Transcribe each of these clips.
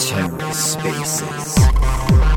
TerraSpaces.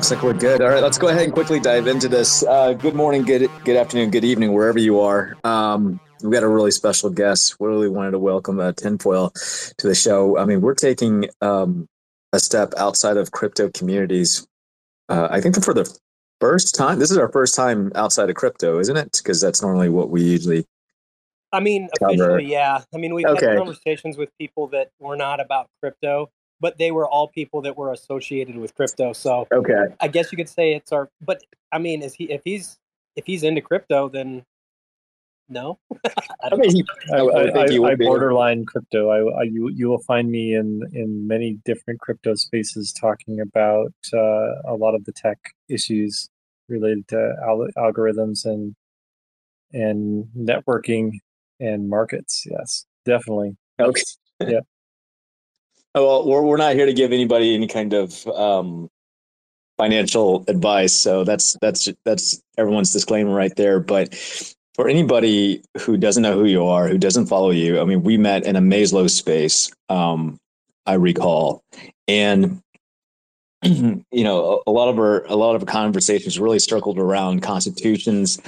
Looks like we're good. All right, let's go ahead and quickly dive into this. Uh, good morning, good good afternoon, good evening, wherever you are. Um, we've got a really special guest. We really wanted to welcome uh, Tinfoil to the show. I mean, we're taking um, a step outside of crypto communities. Uh, I think for the first time, this is our first time outside of crypto, isn't it? Because that's normally what we usually. I mean, officially, yeah. I mean, we've okay. had conversations with people that were not about crypto but they were all people that were associated with crypto. So okay, I guess you could say it's our. But I mean, is he if he's if he's into crypto, then no. I, I mean, I, I, I, I borderline crypto. I, you you will find me in in many different crypto spaces talking about uh, a lot of the tech issues related to al- algorithms and and networking and markets. Yes, definitely. Okay. yeah. Oh, well, we're we're not here to give anybody any kind of um, financial advice, so that's that's that's everyone's disclaimer right there. But for anybody who doesn't know who you are, who doesn't follow you, I mean, we met in a Maslow space. Um, I recall, and you know, a, lot of our a lot of conversations really circled around constitutions,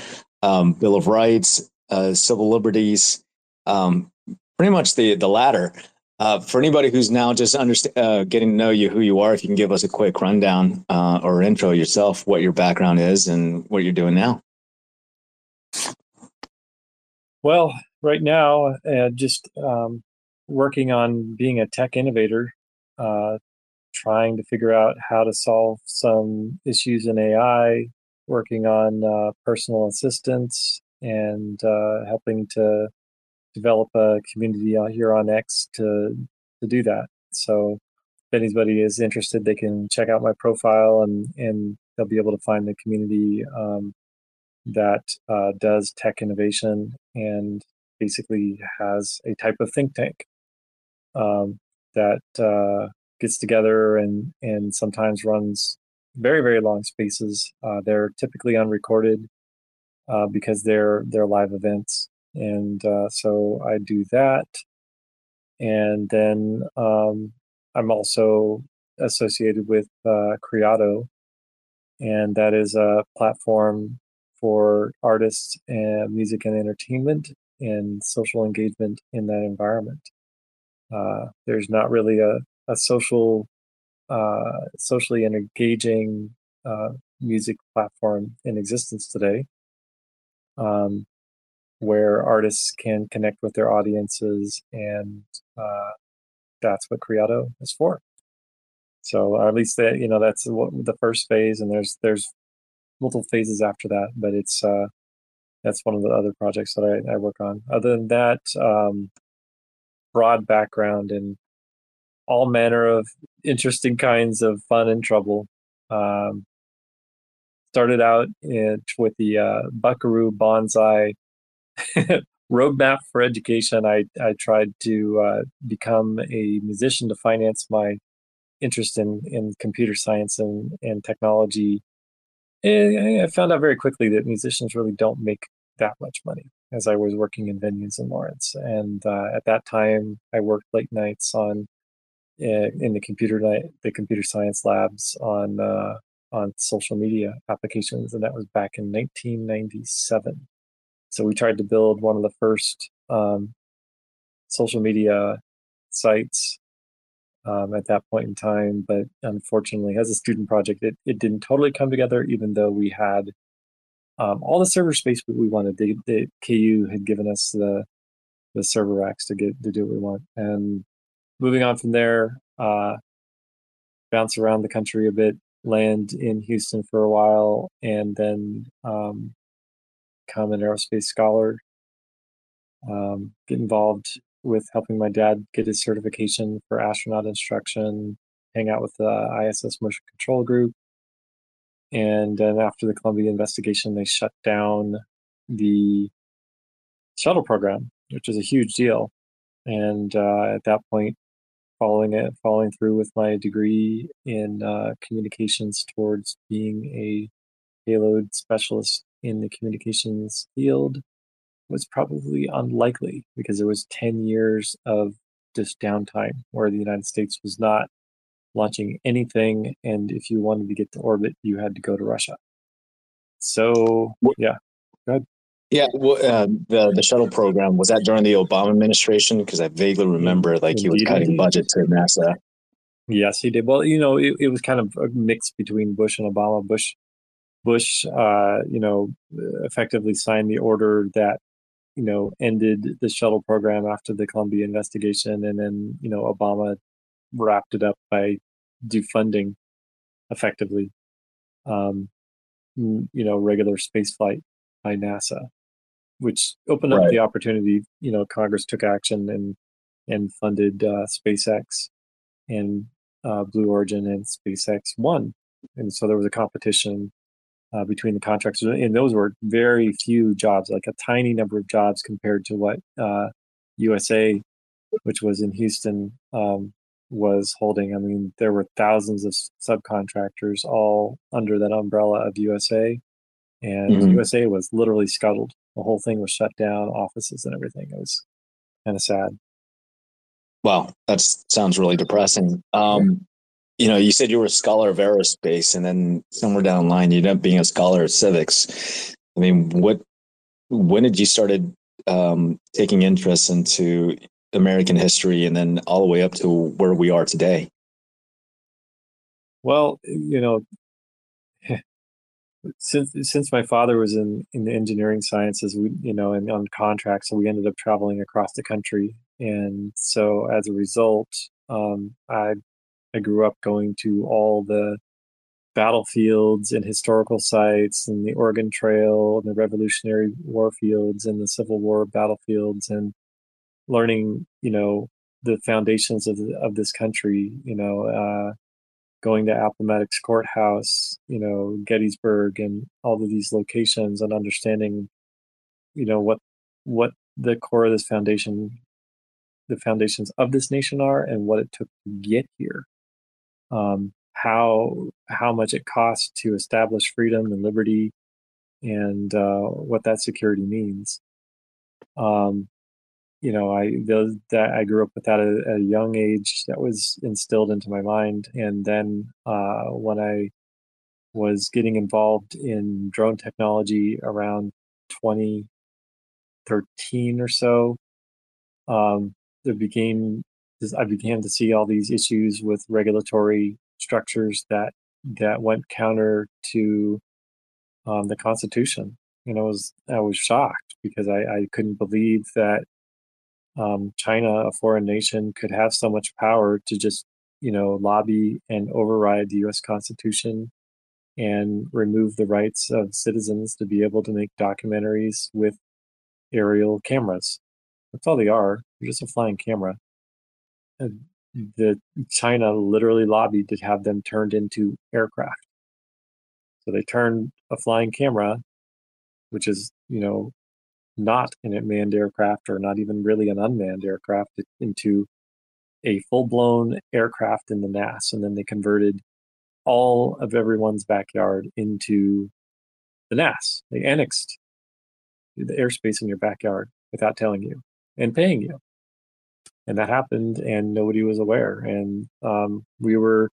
um, Bill of Rights, uh, civil liberties, um, pretty much the the latter. Uh, for anybody who's now just underst- uh, getting to know you, who you are, if you can give us a quick rundown uh, or intro yourself, what your background is, and what you're doing now. Well, right now, uh, just um, working on being a tech innovator, uh, trying to figure out how to solve some issues in AI, working on uh, personal assistance, and helping to develop a community out here on X to to do that. So if anybody is interested, they can check out my profile and and they'll be able to find the community um, that uh, does tech innovation and basically has a type of think tank um, that uh, gets together and and sometimes runs very very long spaces. Uh, they're typically unrecorded uh, because they're they're live events and uh, so I do that. And then um, I'm also associated with uh, Creato, and that is a platform for artists and music and entertainment and social engagement in that environment. Uh, there's not really a, a social, uh, socially engaging uh, music platform in existence today. Um, where artists can connect with their audiences, and uh, that's what Creato is for. So, at least that you know that's what, the first phase, and there's there's multiple phases after that, but it's uh, that's one of the other projects that I, I work on. Other than that, um, broad background and all manner of interesting kinds of fun and trouble. Um, started out in, with the uh, Buckaroo Banzai roadmap for education. I, I tried to uh, become a musician to finance my interest in, in computer science and, and technology. And I found out very quickly that musicians really don't make that much money as I was working in venues in Lawrence. And uh, at that time, I worked late nights on uh, in the computer the computer science labs on uh, on social media applications, and that was back in 1997. So we tried to build one of the first um, social media sites um, at that point in time, but unfortunately, as a student project, it, it didn't totally come together, even though we had um, all the server space we wanted. The, the KU had given us the the server racks to get to do what we want. And moving on from there, uh, bounce around the country a bit, land in Houston for a while, and then um, become an aerospace scholar. Um, get involved with helping my dad get his certification for astronaut instruction, hang out with the ISS Motion Control Group. And then after the Columbia investigation, they shut down the shuttle program, which is a huge deal. And uh, at that point, following it, following through with my degree in uh, communications towards being a payload specialist in the communications field was probably unlikely because there was 10 years of just downtime where the United States was not launching anything and if you wanted to get to orbit you had to go to Russia. So, yeah. Go ahead. Yeah, well, uh, the the shuttle program was that during the Obama administration? Because I vaguely remember like he was cutting budget to NASA. Yes, he did. Well, you know, it, it was kind of a mix between Bush and Obama. Bush, Bush, uh, you know, effectively signed the order that you know ended the shuttle program after the Columbia investigation, and then you know Obama wrapped it up by defunding effectively, um, you know, regular spaceflight by NASA which opened up the opportunity. You know, Congress took action and and funded uh, SpaceX and uh, Blue Origin and SpaceX won, and so there was a competition uh, between the contractors, and those were very few jobs, like a tiny number of jobs compared to what USA, uh, which was in Houston, um, was holding. I mean, there were thousands of subcontractors all under that umbrella of USA, and mm-hmm. USA was literally scuttled the whole thing was shut down, offices and everything. It was kind of sad. Wow, that sounds really depressing. Um, you know, you said you were a scholar of aerospace, and then somewhere down the line, you ended up being a scholar of civics. I mean, what? When did you started um, taking interest into American history, and then all the way up to where we are today? Well, you know, since since my father was in in the engineering sciences, we you know, and on contracts, so we ended up traveling across the country, and so as a result, um, I I grew up going to all the battlefields and historical sites and the Oregon Trail and the Revolutionary War fields and the Civil War battlefields and learning, you know, the foundations of of this country, you know, uh, going to Appomattox Courthouse, you know, Gettysburg, and all of these locations, and understanding, you know, what what the core of this foundation, the foundations of this nation are, and what it took to get here. Um, how how much it costs to establish freedom and liberty, and uh, what that security means. Um, you know, I that I grew up with that at, a young age. That was instilled into my mind, and then uh, when I was getting involved in drone technology around 2013 or so, um, there became I began to see all these issues with regulatory structures that that went counter to um, the Constitution. And I was I was shocked because I, I couldn't believe that um, China, a foreign nation, could have so much power to just, you know, lobby and override the U.S. Constitution and remove the rights of citizens to be able to make documentaries with aerial cameras. That's all they are. They're just a flying camera. And the China literally lobbied to have them turned into aircraft. So they turned a flying camera, which is, you know, not an manned aircraft or not even really an unmanned aircraft into a full blown aircraft in the NAS. And then they converted all of everyone's backyard into the NAS. They annexed the airspace in your backyard without telling you and paying you. And that happened, and nobody was aware. And um, we were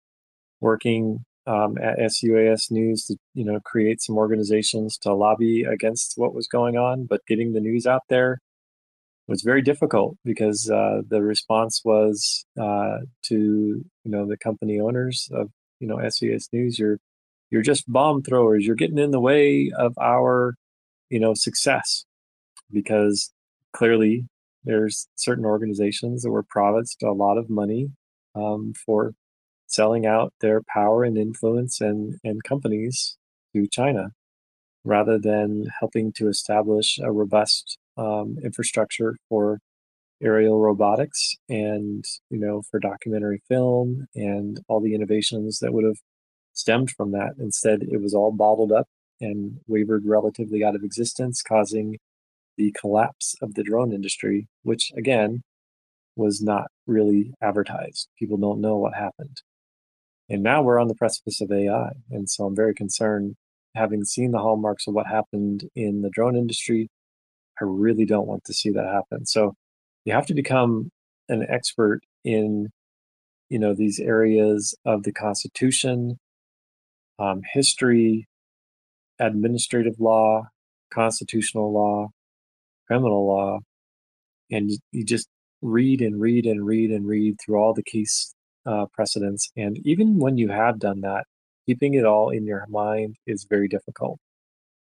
working um, at SUAS News to you know create some organizations to lobby against what was going on, but getting the news out there was very difficult because uh, the response was uh, to you know the company owners of you know SUAS News, you're you're just bomb throwers. You're getting in the way of our you know success because clearly there's certain organizations that were promised a lot of money um, for selling out their power and influence and, and companies to China rather than helping to establish a robust um, infrastructure for aerial robotics and you know for documentary film and all the innovations that would have stemmed from that. Instead it was all bottled up and wavered relatively out of existence causing the collapse of the drone industry which again was not really advertised. People don't know what happened. And now we're on the precipice of ai and so i'm very concerned having seen the hallmarks of what happened in the drone industry i really don't want to see that happen. So you have to become an expert in you know these areas of the constitution um, history administrative law constitutional law criminal law and you, just read and read and read and read through all the case uh, precedents and even when you have done that keeping it all in your mind is very difficult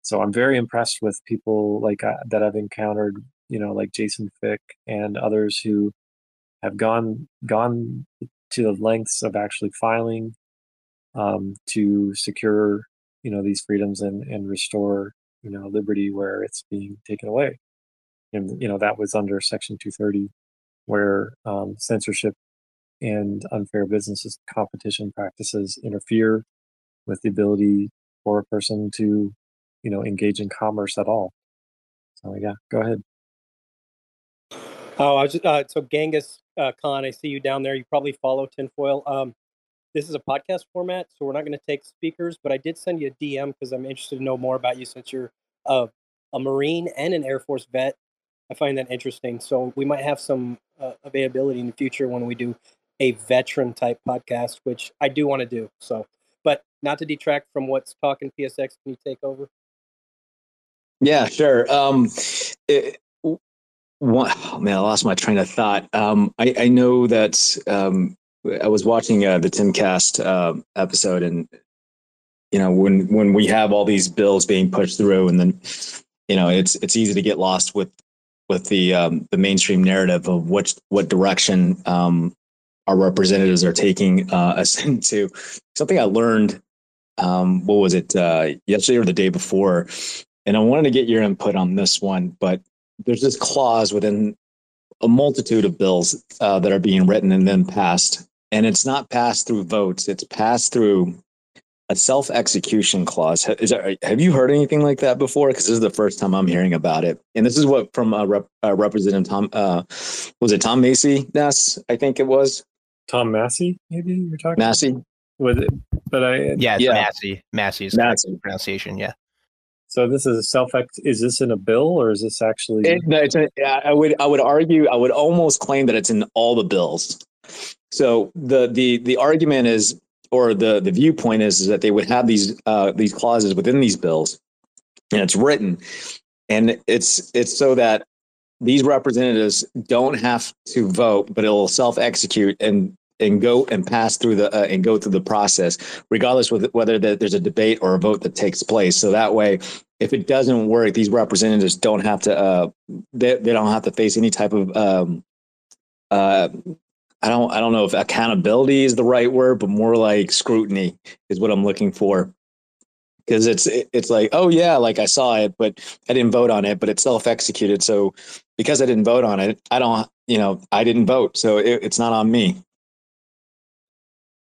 so i'm very impressed with people like uh, that i've encountered you know, like Jason Fyk and others who have gone gone to the lengths of actually filing um, to secure, you know, these freedoms and and restore, you know, liberty where it's being taken away. And you know that was under Section 230, where um, censorship and unfair business competition practices interfere with the ability for a person to, you know, engage in commerce at all. So yeah, go ahead. Oh, I was just, uh, so Genghis uh, Khan. I see you down there. You probably follow Tinfoil. Um, this is a podcast format, so we're not going to take speakers. But I did send you a DM because I'm interested to know more about you since you're uh, a Marine and an Air Force vet. I find that interesting. So we might have some uh, availability in the future when we do a veteran type podcast, which I do want to do. So, but not to detract from what's talking PSX. Can you take over? Yeah, sure. Um, it, one, oh man, I lost my train of thought. Um, I, I, know that um, I was watching uh, the Timcast uh, episode, and you know when when we have all these bills being pushed through, and then you know it's it's easy to get lost with with the um, the mainstream narrative of what what direction um, our representatives are taking uh, us into. Something I learned, um, what was it, uh, yesterday or the day before, and I wanted to get your input on this one, but there's this clause within a multitude of bills uh, that are being written and then passed, and it's not passed through votes; it's passed through a self execution clause. Is there, have you heard anything like that before? Because this is the first time I'm hearing about it, and this is what from uh, Rep, uh, Representative Tom uh, was it Tom Macy? Yes, I think it was Tom Massie. Maybe you're talking Massie. With it, but I yeah, yeah. Massie. Massie is Massie. pronunciation. Yeah. So this is a self. Is this in a bill or is this actually? It, no, it's a, I would I would argue I would almost claim that it's in all the bills. So the the the argument is, or the the viewpoint is, is that they would have these uh, these clauses within these bills, and it's written, and it's it's so that these representatives don't have to vote, but it'll self execute and and go and pass through the uh, and go through the process, regardless of whether there's a debate or a vote that takes place. So that way, if it doesn't work, these representatives don't have to uh, they, they don't have to face any type of um, uh, I don't I don't know if accountability is the right word, but more like scrutiny is what I'm looking for. Because it's it's like oh yeah like I saw it but I didn't vote on it but it's self executed so because I didn't vote on it I don't you know I didn't vote so it, it's not on me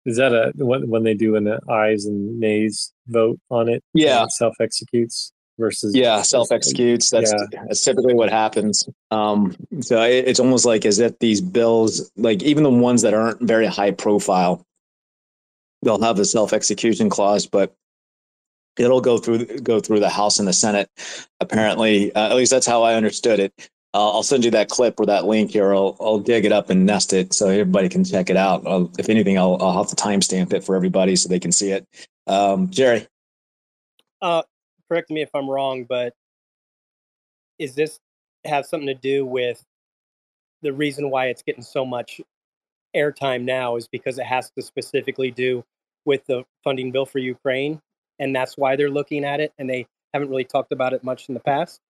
is that a when they do an ayes and nays vote on it? Yeah, self executes versus yeah self executes. That's, yeah. that's typically what happens. Um, so it, it's almost like as if these bills, like even the ones that aren't very high profile, they'll have a self execution clause, but it'll go through go through the House and the Senate. Apparently, uh, at least that's how I understood it. Uh, I'll send you that clip or that link here. I'll, I'll dig it up and nest it so everybody can check it out. I'll, if anything, I'll, I'll have to timestamp it for everybody so they can see it. Um, Jerry. Uh, correct me if I'm wrong, but is this have something to do with the reason why it's getting so much airtime now is because it has to specifically do with the funding bill for Ukraine, and that's why they're looking at it, and they haven't really talked about it much in the past.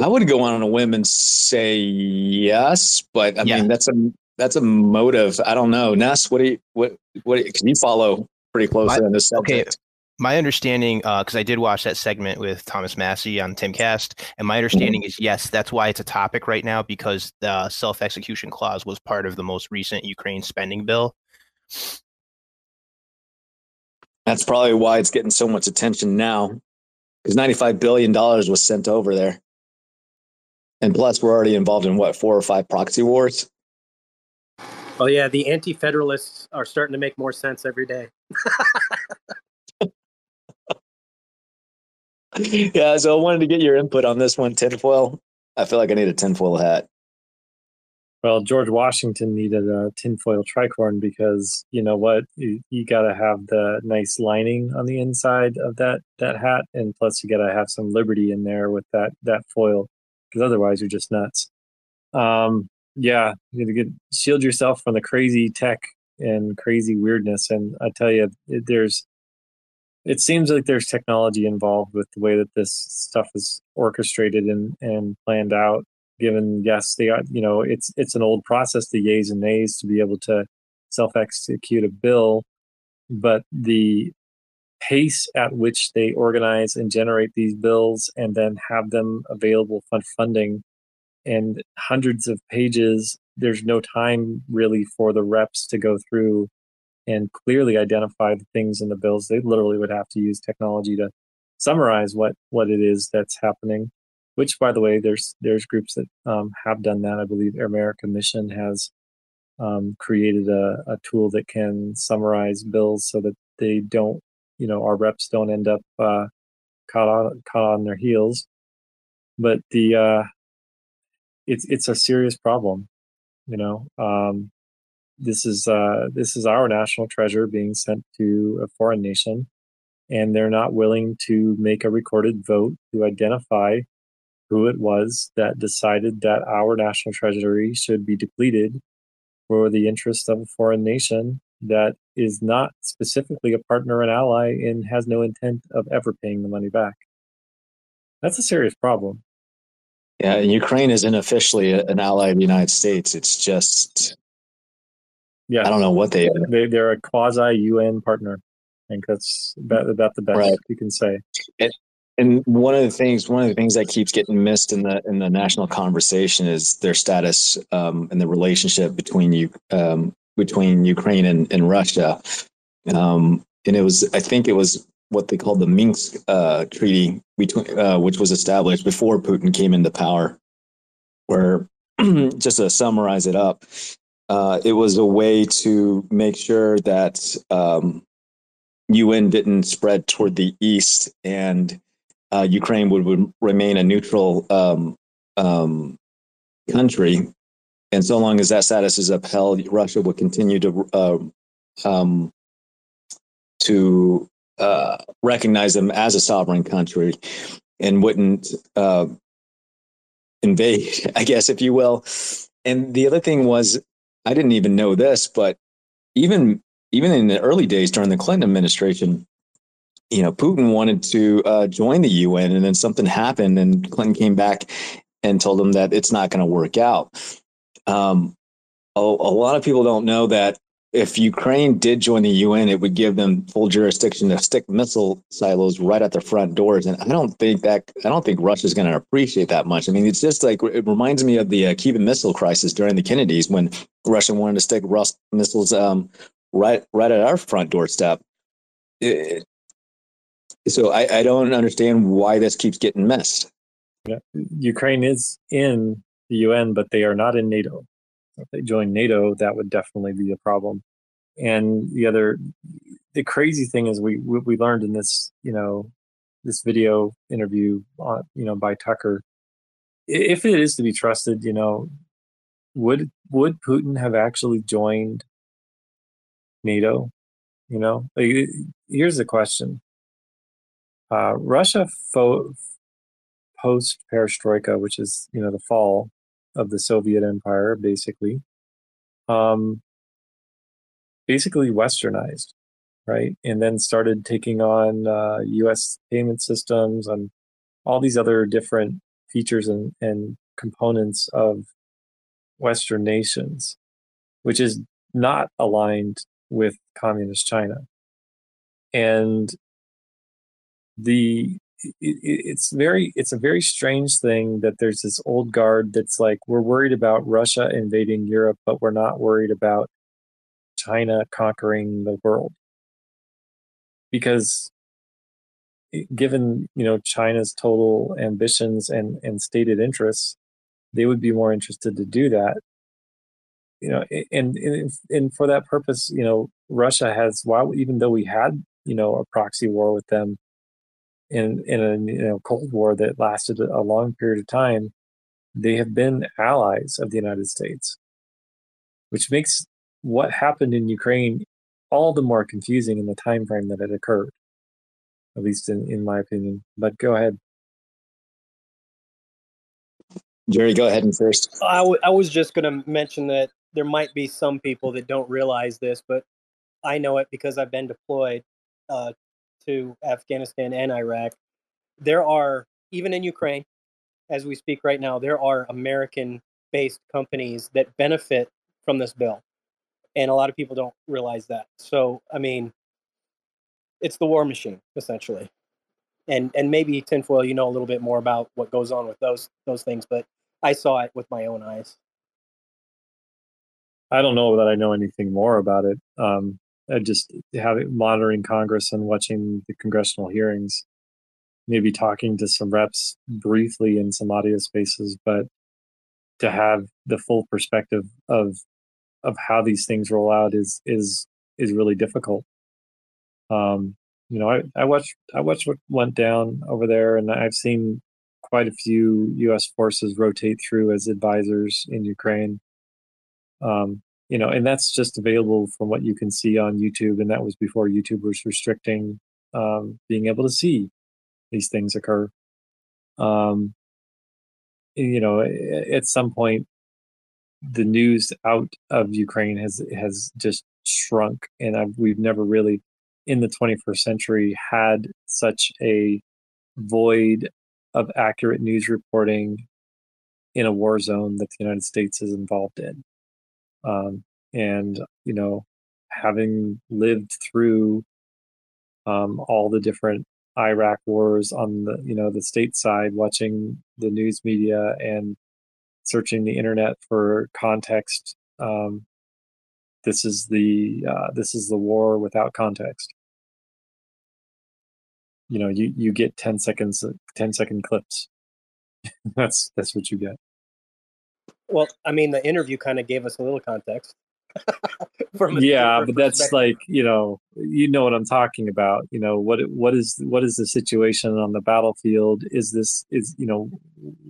I would go on a whim and say yes, but I yeah. mean that's a that's a motive. I don't know. Nes, what do you what what can you follow pretty closely my, on this subject? Okay. My understanding, because uh, I did watch that segment with Thomas Massie on Timcast, and my understanding mm-hmm. is yes, that's why it's a topic right now because the self execution clause was part of the most recent Ukraine spending bill. That's probably why it's getting so much attention now, because ninety-five billion dollars was sent over there, and plus we're already involved in what four or five proxy wars. Oh yeah, the anti-federalists are starting to make more sense every day. yeah, so I wanted to get your input on this one, tinfoil. I feel like I need a tinfoil hat. Well, George Washington needed a tinfoil tricorn because you know what, you, you got to have the nice lining on the inside of that that hat, and plus you got to have some liberty in there with that that foil, because otherwise you're just nuts. Um, yeah, you got to get shield yourself from the crazy tech and crazy weirdness. And I tell you, there's it seems like there's technology involved with the way that this stuff is orchestrated and, and planned out. Given yes, they you know it's it's an old process, the yeas and nays, to be able to self execute a bill, but the pace at which they organize and generate these bills and then have them available for funding and hundreds of pages. There's no time really for the reps to go through and clearly identify the things in the bills. They literally would have to use technology to summarize what what it is that's happening. Which, by the way, there's there's groups that um, have done that. I believe Air America Mission has um, created a, a tool that can summarize bills so that they don't, you know, our reps don't end up uh, caught on caught on their heels. But the uh, it's it's a serious problem. You know, um, this is uh, this is our national treasure being sent to a foreign nation, and they're not willing to make a recorded vote to identify who it was that decided that our national treasury should be depleted for the interest of a foreign nation that is not specifically a partner and ally and has no intent of ever paying the money back. That's a serious problem. Yeah, and Ukraine isn't officially an ally of the United States. It's just, yeah, I don't know what they are. They, they're a quasi UN partner. I think that's about, about the best right. you can say. And, and one of the things, one of the things that keeps getting missed in the in the national conversation is their status um, and the relationship between you um, between Ukraine and, and Russia. Um, and it was, I think it was what they called the Minsk uh, Treaty, between, uh, which was established before Putin came into power. Where, just to summarize it up, uh, it was a way to make sure that um, UN didn't spread toward the east and uh, Ukraine would, would, remain a neutral um, um, country. And so long as that status is upheld, Russia would continue to um, to uh, recognize them as a sovereign country and wouldn't uh, invade, I guess, if you will. And the other thing was, I didn't even know this, but even even in the early days during the Clinton administration, you know, Putin wanted to uh, join the UN, and then something happened, and Clinton came back and told him that it's not going to work out. Um, a, a, lot of people don't know that if Ukraine did join the UN, it would give them full jurisdiction to stick missile silos right at their front doors. And I don't think that I don't think Russia's going to appreciate that much. I mean, it's just like it reminds me of the uh, Cuban Missile Crisis during the Kennedys when Russia wanted to stick Rus- missiles um, right right at our front doorstep. It, so I, I don't understand why this keeps getting missed. Yeah. Ukraine is in the UN, but they are not in NATO. If they join NATO, that would definitely be a problem. And the other, the crazy thing is we we learned in this you know this video interview on, you know by Tucker, if it is to be trusted, you know, would would Putin have actually joined NATO? You know, here's the question: uh, Russia fo- post perestroika, which is you know the fall of the Soviet Empire, basically, um, basically westernized, right? And then started taking on uh, U.S. payment systems and all these other different features and, and components of Western nations. which is not aligned with communist China. And the it, it's very it's a very strange thing that there's this old guard that's like we're worried about Russia invading Europe, but we're not worried about China conquering the world because given you know China's total ambitions and and stated interests, they would be more interested to do that. You know, and and, and for that purpose, you know, Russia has while even though we had you know a proxy war with them in in a you know Cold War that lasted a long period of time, they have been allies of the United States, which makes what happened in Ukraine all the more confusing in the time frame that it occurred, at least in, in my opinion. But go ahead. Jerry, go ahead and first. I, w- I was just going to mention that there might be some people that don't realize this, but I know it because I've been deployed uh, to Afghanistan and Iraq, there are, even in Ukraine, as we speak right now, there are American based companies that benefit from this bill. And a lot of people don't realize that. So, I mean, it's the war machine, essentially. And and maybe tinfoil, you know a little bit more about what goes on with those those things, but I saw it with my own eyes. I don't know that I know anything more about it. Um, uh, just having monitoring Congress and watching the congressional hearings, maybe talking to some reps briefly in some audio spaces, but to have the full perspective of of how these things roll out is is is really difficult. Um, you know, I, I watched I watched what went down over there, and I've seen quite a few U.S. forces rotate through as advisors in Ukraine. Um, you know, and that's just available from what you can see on YouTube. And that was before YouTube was restricting um, being able to see these things occur. Um, you know, at some point, the news out of Ukraine has has just shrunk, and I've, we've never really, in the 21st century, had such a void of accurate news reporting in a war zone that the United States is involved in. Um, and, you know, having lived through um, all the different Iraq wars on the, you know, the state side, watching the news media and searching the internet for context. Um, this is the uh, this is the war without context. You know, you you get 10 seconds 10 second clips. that's that's what you get. Well, I mean, the interview kind of gave us a little context. yeah, but that's like you know, you know what I'm talking about. You know what what is what is the situation on the battlefield? Is this is you know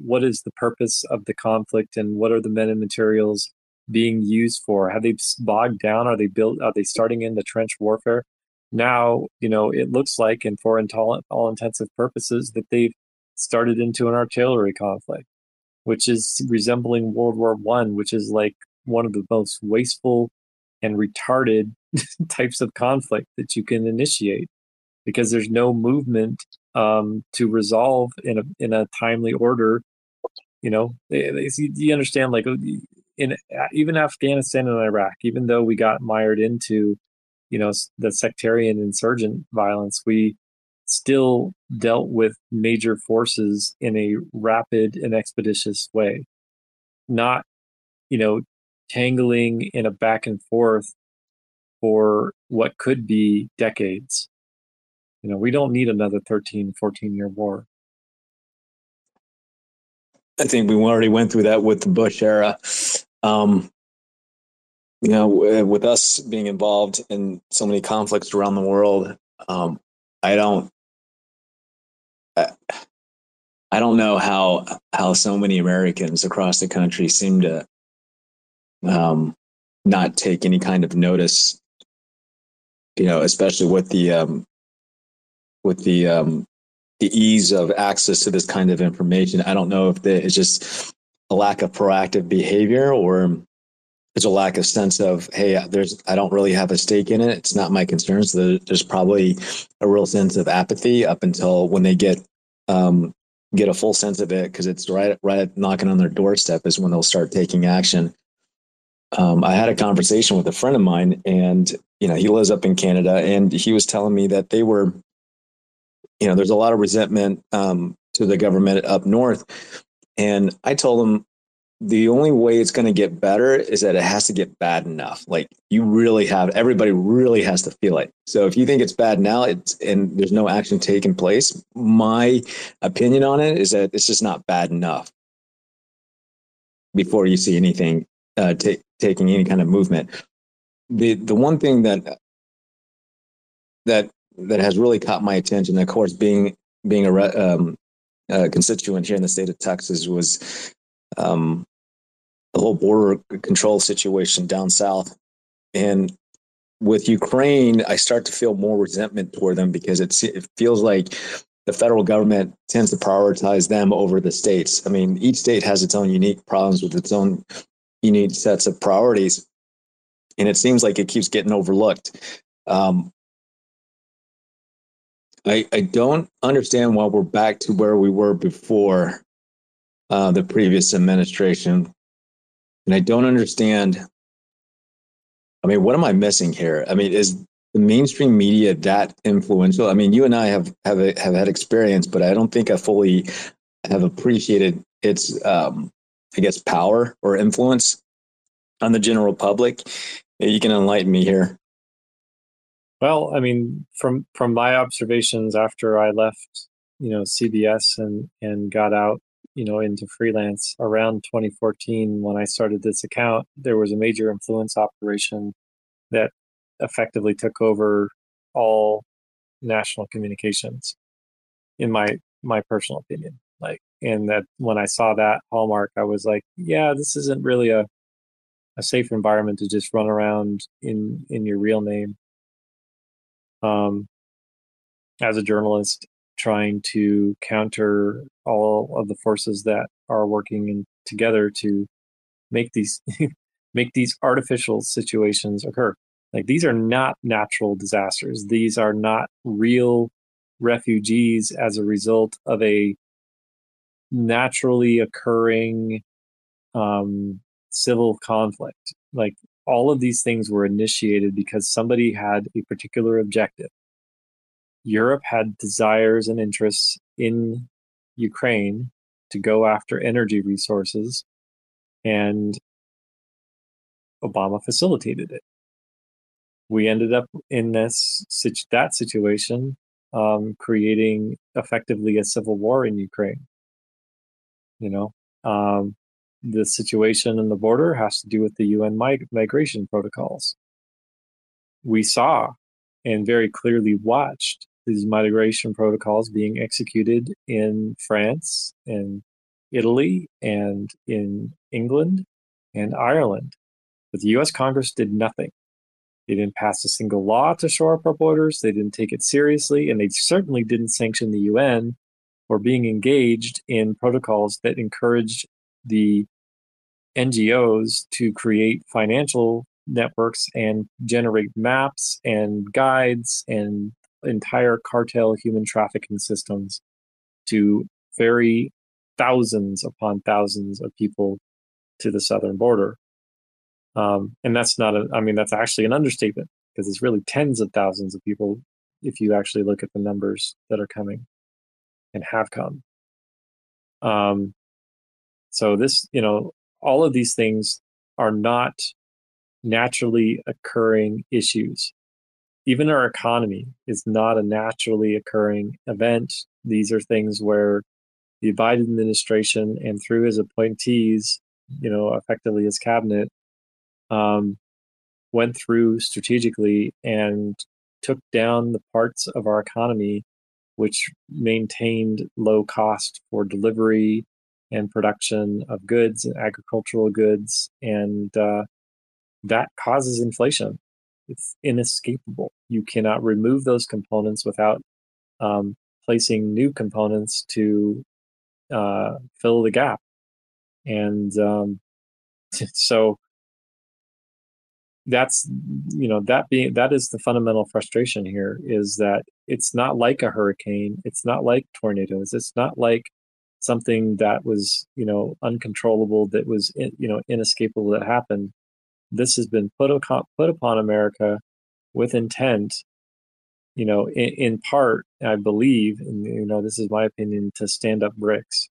what is the purpose of the conflict and what are the men and materials being used for? Have they bogged down? Are they built? Are they starting in the trench warfare? Now you know it looks like, and for all, all intensive purposes, that they've started into an artillery conflict which is resembling World War One, which is like one of the most wasteful and retarded types of conflict that you can initiate because there's no movement um, to resolve in a in a timely order. You know, you understand like in even Afghanistan and Iraq, even though we got mired into you know the sectarian insurgent violence, we still dealt with major forces in a rapid and expeditious way, not, you know, tangling in a back and forth for what could be decades. You know, we don't need another 13, 14 year war. I think we already went through that with the Bush era. Um, you know, with us being involved in so many conflicts around the world, um, I don't I don't know how how so many Americans across the country seem to um, not take any kind of notice. You know, especially with the um, with the um, the ease of access to this kind of information. I don't know if it's just a lack of proactive behavior or there's a lack of sense of hey there's i don't really have a stake in it. It's not my concern so there's probably a real sense of apathy up until when they get um, get a full sense of it because it's right right knocking on their doorstep is when they'll start taking action. Um, I had a conversation with a friend of mine, and you know he lives up in Canada, and he was telling me that they were, you know, there's a lot of resentment um, to the government up north, and I told him the only way it's going to get better is that it has to get bad enough. Like you really have everybody really has to feel it. So if you think it's bad now, it's and there's no action taking place. My opinion on it is that it's just not bad enough before you see anything uh, t- taking any kind of movement. The the one thing that that that has really caught my attention, of course, being being a, um, a constituent here in the state of Texas, was um, the whole border control situation down south. And with Ukraine, I start to feel more resentment toward them because it, it feels like the federal government tends to prioritize them over the states. I mean, each state has its own unique problems with its own unique sets of priorities, and it seems like it keeps getting overlooked. Um, I, I don't understand why we're back to where we were before uh, the previous administration and I don't understand. I mean, what am I missing here? I mean, is the mainstream media that influential? I mean, you and I have have have had experience, but I don't think I fully have appreciated its, um, I guess, power or influence on the general public. You can enlighten me here. Well, I mean, from from my observations after I left, you know, CBS and and got out you know into freelance around 2014 when i started this account there was a major influence operation that effectively took over all national communications in my my personal opinion like and that when i saw that hallmark i was like yeah this isn't really a a safe environment to just run around in in your real name. Um as a journalist trying to counter all of the forces that are working in, together to make these make these artificial situations occur. Like these are not natural disasters. These are not real refugees as a result of a naturally occurring um, civil conflict. Like all of these things were initiated because somebody had a particular objective. Europe had desires and interests in Ukraine to go after energy resources, and Obama facilitated it. We ended up in this that situation, um, creating effectively a civil war in Ukraine. You know, um, the situation in the border has to do with the UN mig- migration protocols. We saw and very clearly watched these migration protocols being executed in France and Italy and in England and Ireland. But the US Congress did nothing. They didn't pass a single law to shore up our borders. They didn't take it seriously. And they certainly didn't sanction the UN for being engaged in protocols that encouraged the NGOs to create financial networks and generate maps and guides and entire cartel human trafficking systems to ferry thousands upon thousands of people to the southern border. Um, and that's not a, I mean, that's actually an understatement because it's really tens of thousands of people if you actually look at the numbers that are coming and have come. Um, so this, you know, all of these things are not naturally occurring issues even our economy is not a naturally occurring event. These are things where the Biden administration and through his appointees, you know, effectively his cabinet, um, went through strategically and took down the parts of our economy which maintained low cost for delivery and production of goods and agricultural goods and uh, that causes inflation it's inescapable. You cannot remove those components without um, placing new components to uh, fill the gap. And um, so that's you know that being that is the fundamental frustration here is that it's not like a hurricane it's not like tornadoes it's not like something that was you know uncontrollable that was you know inescapable that happened this has been put upon, put upon America with intent. You know, in, in part, I believe, and you know, this is my opinion, to stand up BRICS.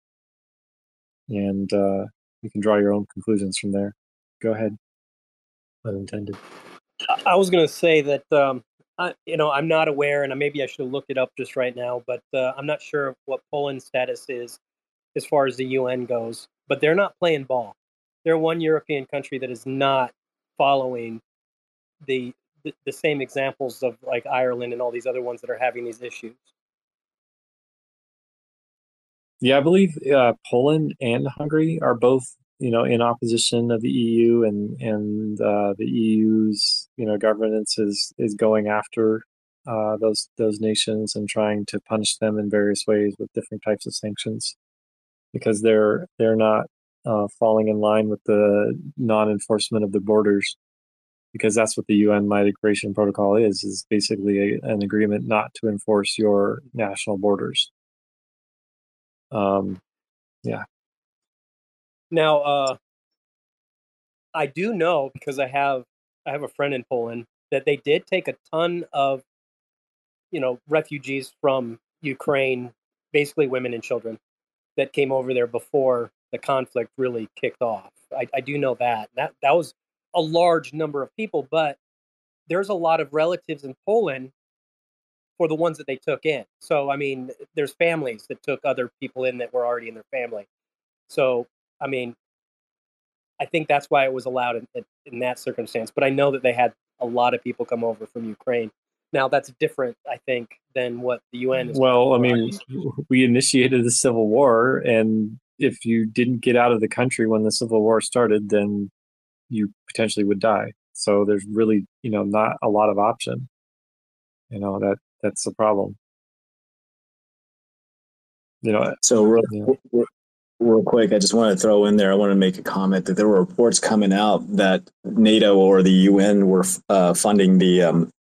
and uh, you can draw your own conclusions from there. Go ahead. Unintended. I was going to say that um, I, you know I'm not aware, and maybe I should look it up just right now, but uh, I'm not sure what Poland's status is as far as the UN goes. But they're not playing ball. They're one European country that is not following the, the the same examples of like Ireland and all these other ones that are having these issues. Yeah, I believe uh, Poland and Hungary are both you know, in opposition of the EU and and uh, the EU's you know governance is is going after uh, those those nations and trying to punish them in various ways with different types of sanctions because they're they're not uh, falling in line with the non-enforcement of the borders because that's what the UN migration protocol is is basically a, an agreement not to enforce your national borders. Um, yeah. Now, uh, I do know because I have I have a friend in Poland that they did take a ton of, you know, refugees from Ukraine, basically women and children, that came over there before the conflict really kicked off. I, I do know that that that was a large number of people, but there's a lot of relatives in Poland for the ones that they took in. So I mean, there's families that took other people in that were already in their family. So I mean, I think that's why it was allowed in, in, that circumstance. But I know that they had a lot of people come over from Ukraine. Now that's different, I think, than what the UN is. Well, I mean, we initiated the civil war, and if you didn't get out of the country when the civil war started, then you potentially would die. So there's really, you know, not a lot of option. You know that that's the problem. You know. So real, yeah real quick, I just want to throw in there. I want to make a comment that there were reports coming out that NATO or the UN were uh, funding the um,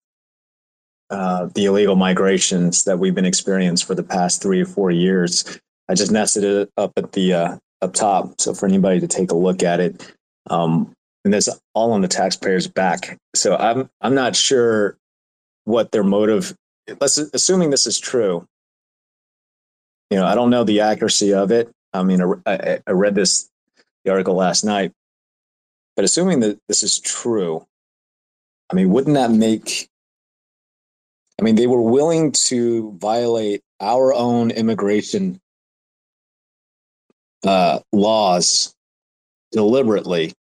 uh, the illegal migrations that we've been experiencing for the past three or four years. I just nested it up at the uh, up top, so for anybody to take a look at it, um, and this all on the taxpayers' back. So I'm I'm not sure what their motive. Let's assuming this is true. You know, I don't know the accuracy of it. I mean, I, I read this the article last night, but assuming that this is true, I mean, wouldn't that make? I mean, they were willing to violate our own immigration uh, laws deliberately.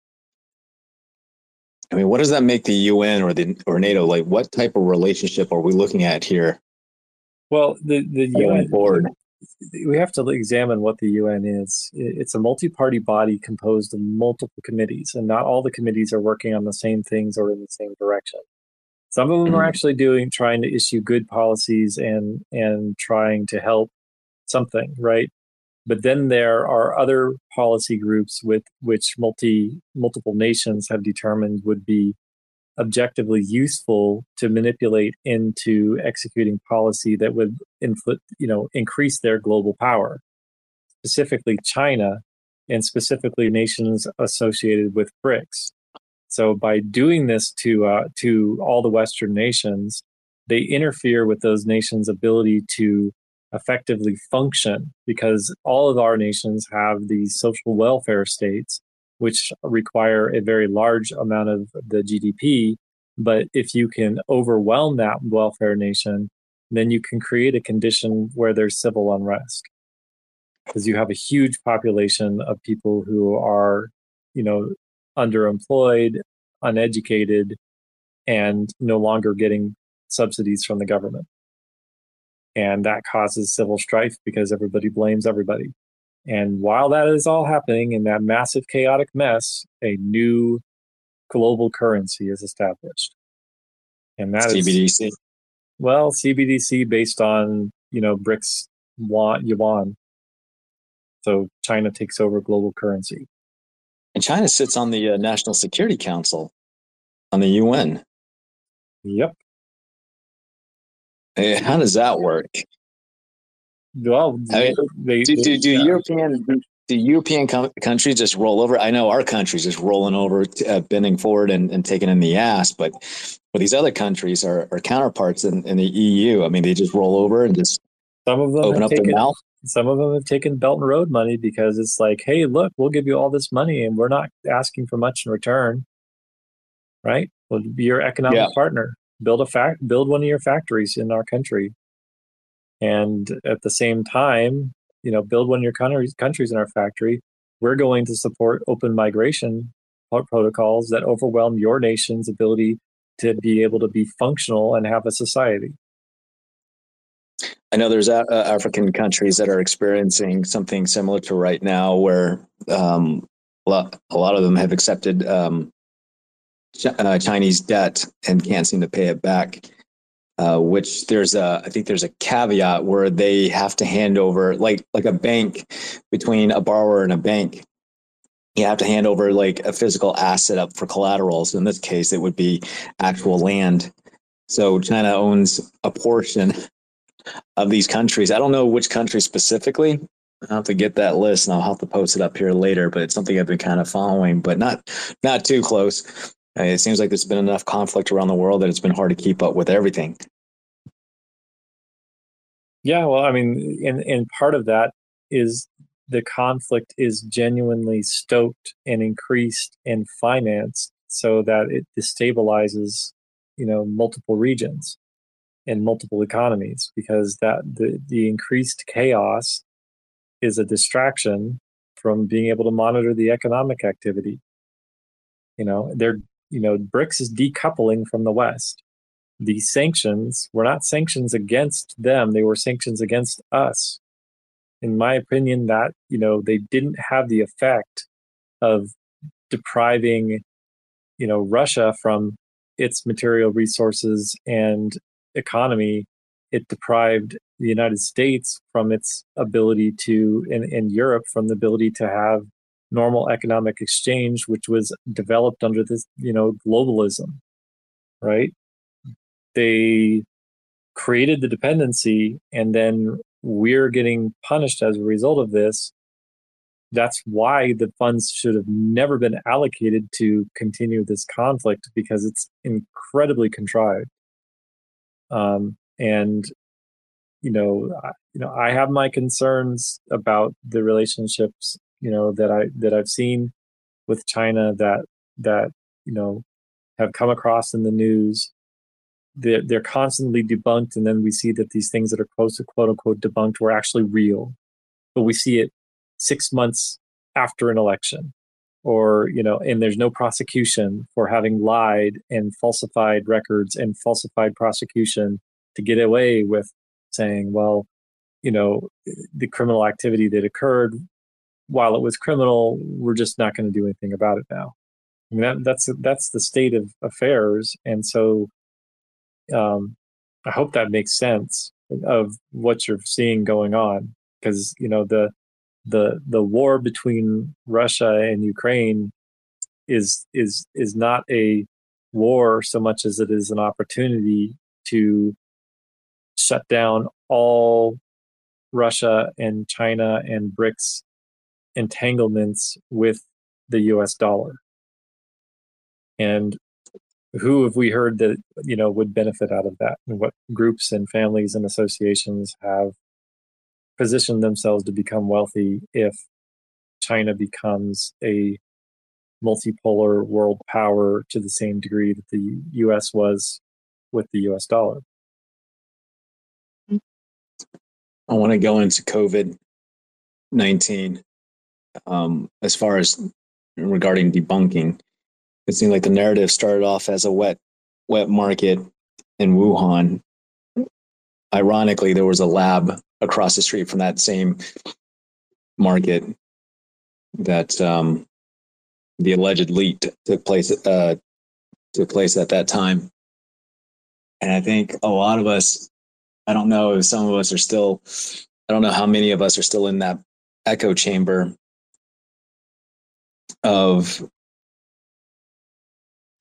I mean, what does that make the UN or the or NATO like? What type of relationship are we looking at here? Well, the the UN board we have to examine what the UN is. It's a multi-party body composed of multiple committees, and not all the committees are working on the same things or in the same direction. Some of them are mm-hmm. actually doing trying to issue good policies and and trying to help something, right? But then there are other policy groups with which multi multiple nations have determined would be objectively useful to manipulate into executing policy that would inflict, you know, increase their global power, specifically China and specifically nations associated with BRICS. So by doing this to uh, to all the Western nations, they interfere with those nations' ability to effectively function because all of our nations have these social welfare states which require a very large amount of the GDP. But if you can overwhelm that welfare nation, then you can create a condition where there's civil unrest because you have a huge population of people who are, you know, underemployed, uneducated, and no longer getting subsidies from the government. And that causes civil strife because everybody blames everybody. And while that is all happening in that massive chaotic mess, a new global currency is established. And that CBDC. Is, well, CBDC based on, you know, BRICS yuan, yuan. So China takes over global currency. And China sits on the uh, National Security Council, on the UN. Yep. Hey, how does that work? Well, I mean, they, do, do, do European do European com- countries just roll over? I know our country's just rolling over, uh, bending forward and, and taking in the ass, but but these other countries are, are counterparts in, in the EU. I mean, they just roll over and just some of them open up taken, their mouth. Some of them have taken Belt and Road money because it's like, hey, look, we'll give you all this money and we're not asking for much in return. Right? We'll be your economic yeah. partner. Build a fact, build one of your factories in our country, and at the same time, you know, build one of your countries countries in our factory. We're going to support open migration protocols that overwhelm your nation's ability to be able to be functional and have a society. I know there's uh, African countries that are experiencing something similar to right now, where um, a, lot, a lot of them have accepted um, uh, Chinese debt and can't seem to pay it back. Uh, which there's a, I think there's a caveat where they have to hand over, like like a bank between a borrower and a bank. You have to hand over like a physical asset up for collateral. So in this case, it would be actual land. So China owns a portion of these countries. I don't know which country specifically. I'll have to get that list and I'll have to post it up here later, but it's something I've been kind of following, but not not too close. It seems like there's been enough conflict around the world that it's been hard to keep up with everything. Yeah, well, I mean, and and part of that is the conflict is genuinely stoked and increased and financed so that it destabilizes, you know, multiple regions and multiple economies because that the, the increased chaos is a distraction from being able to monitor the economic activity. You know, they're you know, BRICS is decoupling from the West. These sanctions were not sanctions against them, they were sanctions against us. In my opinion, that, you know, they didn't have the effect of depriving, you know, Russia from its material resources and economy, it deprived the United States from its ability to, in, Europe, from the ability to have normal economic exchange, which was developed under this, you know, globalism, right? They created the dependency, and then we're getting punished as a result of this. That's why the funds should have never been allocated to continue this conflict because it's incredibly contrived. Um, and you know, I, you know, I have my concerns about the relationships, you know, that I that I've seen with China that that you know have come across in the news. They're, they're constantly debunked, and then we see that these things that are close to quote unquote debunked were actually real, but we see it six months after an election or you know and there's no prosecution for having lied and falsified records and falsified prosecution to get away with saying well you know the criminal activity that occurred while it was criminal we're just not going to do anything about it now. I mean, that, that's that's the state of affairs and so um, i hope that makes sense of what you're seeing going on because you know the the the war between Russia and Ukraine is is is not a war so much as it is an opportunity to shut down all Russia and China and BRICS entanglements with the US dollar. And who have we heard that you know would benefit out of that and what groups and families and associations have positioned themselves to become wealthy if China becomes a multipolar world power to the same degree that the US was with the US dollar. I want to go into COVID 19 um, as far as regarding debunking. It seemed like the narrative started off as a wet, wet market in Wuhan. Ironically, there was a lab across the street from that same market that um, the alleged leak took place uh, took place at that time. And I think a lot of us, I don't know if some of us are still, I don't know how many of us are still in that echo chamber of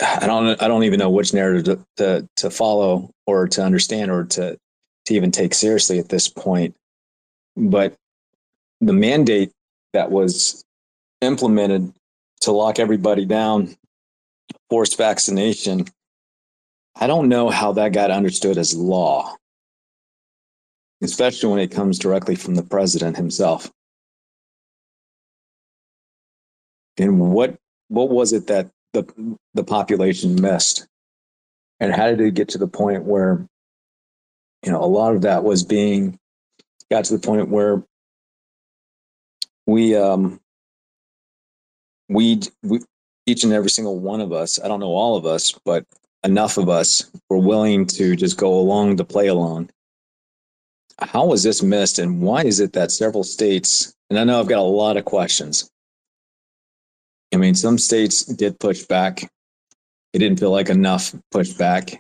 I don't I don't even know which narrative to, to, to follow or to understand or to to even take seriously at this point. But the mandate that was implemented to lock everybody down, forced vaccination, I don't know how that got understood as law, especially when it comes directly from the president himself. And what what was it that the the population missed? And how did it get to the point where you know a lot of that was being got to the point where we um we, we each and every single one of us i don't know all of us but enough of us were willing to just go along to play along how was this missed and why is it that several states and i know i've got a lot of questions i mean some states did push back. It didn't feel like enough pushback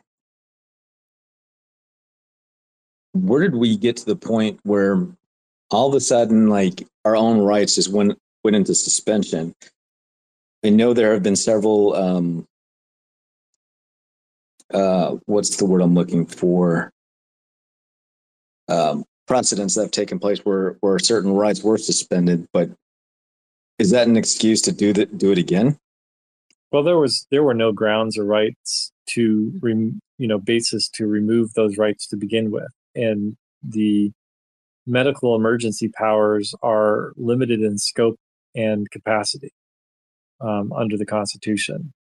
where did we get to the point where all of a sudden like our own rights just went went into suspension? I know there have been several um uh what's the word i'm looking for? Um precedents that have taken place where where certain rights were suspended but is that an excuse to do that do it again well there was there were no grounds or rights to rem, you know basis to remove those rights to begin with and the medical emergency powers are limited in scope and capacity um, under the Constitution.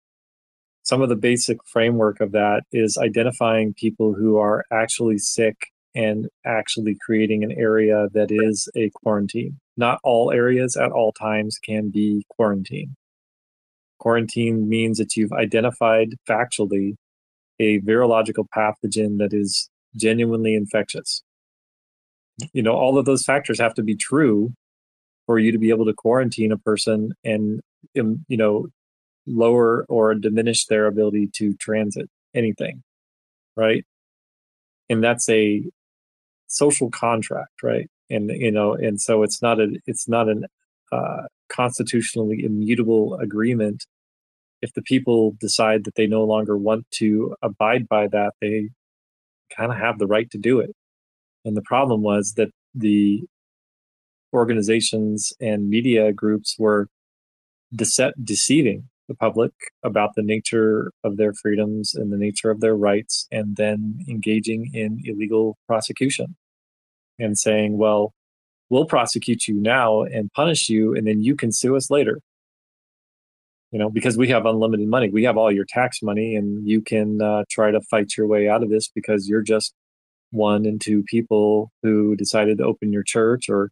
Some of the basic framework of that is identifying people who are actually sick and actually creating an area that is a quarantine. Not all areas at all times can be quarantine. Quarantine means that you've identified factually a virological pathogen that is genuinely infectious. You know, all of those factors have to be true for you to be able to quarantine a person and, um, you know, lower or diminish their ability to transit anything, right? And that's a social contract, right? And you know, and so it's not a it's not an uh, constitutionally immutable agreement. If the people decide that they no longer want to abide by that, they kind of have the right to do it. And the problem was that the organizations and media groups were dece- deceiving the public about the nature of their freedoms and the nature of their rights, and then engaging in illegal prosecution and saying, well, we'll prosecute you now and punish you, and then you can sue us later. You know because we have unlimited money. We have all your tax money and you can uh, try to fight your way out of this because you're just one and two people who decided to open your church or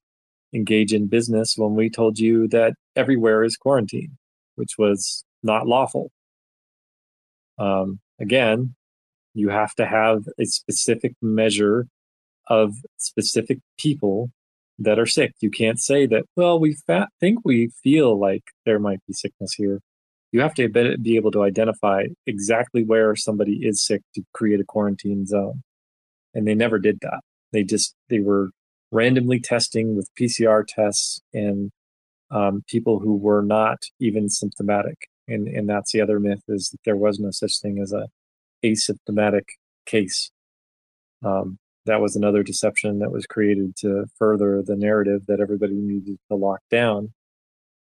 engage in business when we told you that everywhere is quarantine which was not lawful um, again you have to have a specific measure of specific people that are sick. You can't say that, well, we fa- think we feel like there might be sickness here. You have to be able to identify exactly where somebody is sick to create a quarantine zone. And they never did that. They just, they were randomly testing with PCR tests and um, people who were not even symptomatic. And, and that's the other myth is that there was no such thing as a asymptomatic case. Um, that was another deception that was created to further the narrative that everybody needed to lock down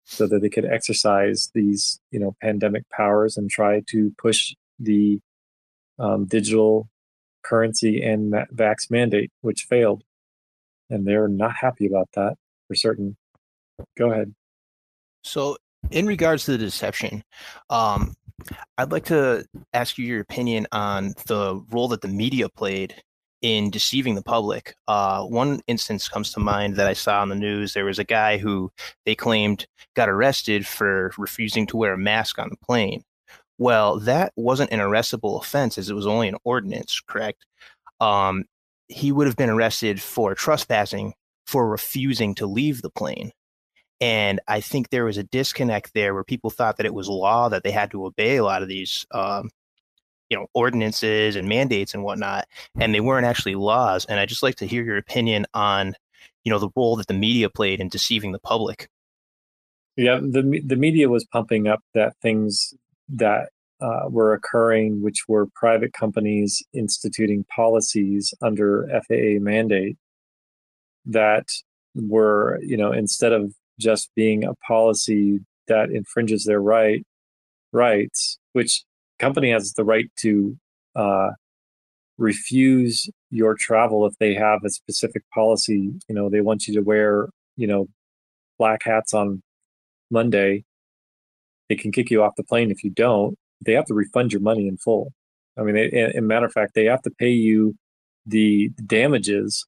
so that they could exercise these you know pandemic powers and try to push the um, digital currency and vax mandate which failed and they're not happy about that for certain go ahead so in regards to the deception um, i'd like to ask you your opinion on the role that the media played in deceiving the public. Uh, one instance comes to mind that I saw on the news. There was a guy who they claimed got arrested for refusing to wear a mask on the plane. Well, that wasn't an arrestable offense as it was only an ordinance, correct? Um, he would have been arrested for trespassing for refusing to leave the plane. And I think there was a disconnect there where people thought that it was law that they had to obey a lot of these um, you know ordinances and mandates and whatnot and they weren't actually laws. And i'd just like to hear your opinion on you know the role that the media played in deceiving the public. Yeah the, the media was pumping up that things that uh, were occurring which were private companies instituting policies under faa mandate that were you know instead of just being a policy that infringes their right rights, which company has the right to uh, refuse your travel if they have a specific policy. You know, they want you to wear, you know, black hats on Monday. They can kick you off the plane if you don't. They have to refund your money in full. I mean, as a matter of fact, they have to pay you the damages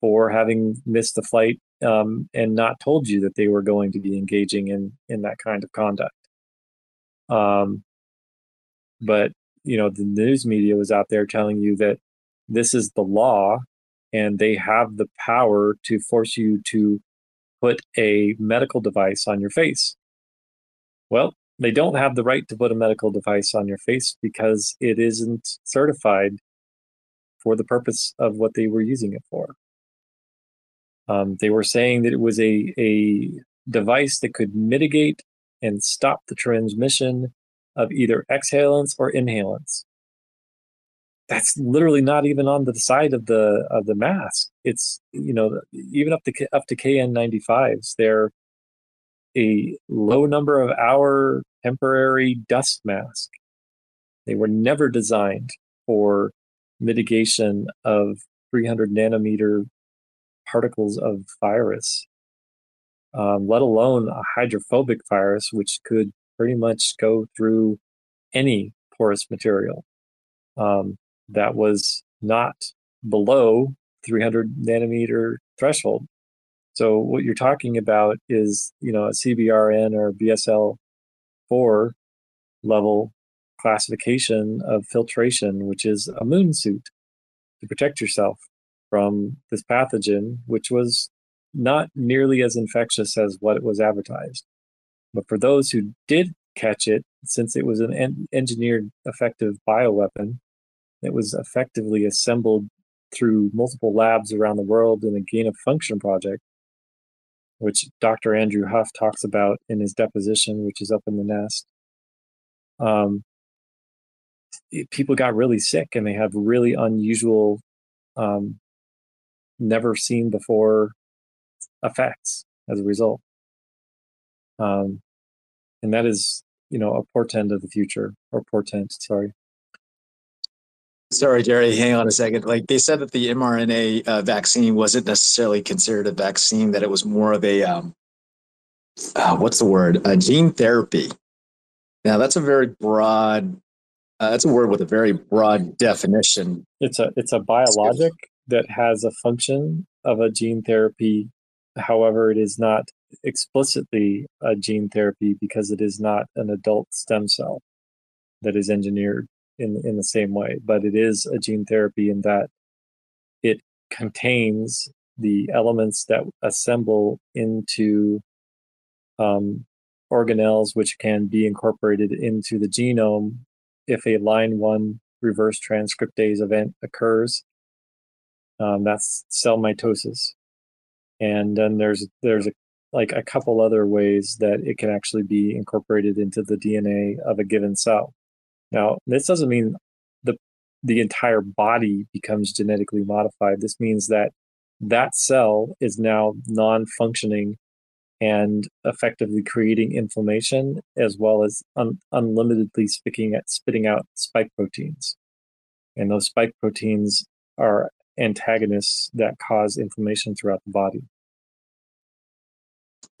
for having missed the flight um, and not told you that they were going to be engaging in in that kind of conduct. Um, but you know, the news media was out there telling you that this is the law, and they have the power to force you to put a medical device on your face. Well, they don't have the right to put a medical device on your face because it isn't certified for the purpose of what they were using it for. Um, they were saying that it was a, a device that could mitigate and stop the transmission of either exhalants or inhalants. That's literally not even on the side of the of the mask. It's you know even up to up to KN95s. They're a low number of hour temporary dust mask. They were never designed for mitigation of 300 nanometer particles of virus, um, let alone a hydrophobic virus, which could pretty much go through any porous material um, that was not below 300 nanometer threshold. So what you're talking about is, you know, a CBRN or BSL 4 level classification of filtration, which is a moon suit to protect yourself from this pathogen, which was not nearly as infectious as what it was advertised. But for those who did catch it, since it was an en- engineered effective bioweapon that was effectively assembled through multiple labs around the world in a gain of function project, which Dr. Andrew Huff talks about in his deposition, which is up in the nest. Um, people got really sick and they have really unusual, um, never seen before effects as a result. Um, and that is, you know, a portend of the future or portent, sorry. Sorry, Jerry, hang on a second. Like they said that the mRNA uh, vaccine wasn't necessarily considered a vaccine, that it was more of a, um, uh, what's the word, a gene therapy. Now, that's a very broad uh, that's a word with a very broad definition. It's a it's a biologic that has a function of a gene therapy. However, it is not explicitly a gene therapy because it is not an adult stem cell that is engineered in in the same way. But it is a gene therapy in that it contains the elements that assemble into um, organelles which can be incorporated into the genome if a line one reverse transcriptase event occurs. Um, that's cell mitosis, and then there's there's a, like a couple other ways that it can actually be incorporated into the DNA of a given cell. Now, this doesn't mean the the entire body becomes genetically modified. This means that that cell is now non-functioning and effectively creating inflammation as well as un- unlimitedly spitting, at, spitting out spike proteins. And those spike proteins are antagonists that cause inflammation throughout the body.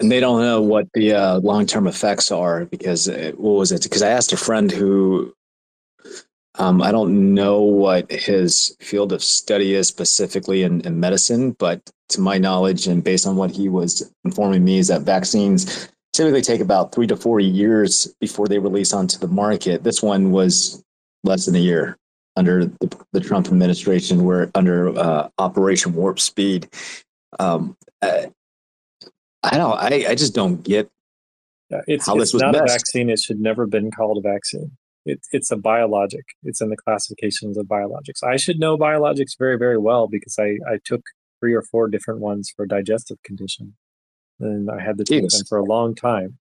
And they don't know what the uh, long term effects are because it, what was it? Because I asked a friend who um, I don't know what his field of study is specifically in, in, medicine, but to my knowledge and based on what he was informing me, is that vaccines typically take about three to four years before they release onto the market. This one was less than a year under the, the Trump administration, where under uh, Operation Warp Speed. Um, I, I don't. I, I just don't get it's, how it's this was not a vaccine. It should never been called a vaccine. It, it's a biologic. It's in the classifications of biologics. I should know biologics very, very well because I, I took three or four different ones for digestive condition. And I had to take them for a long time.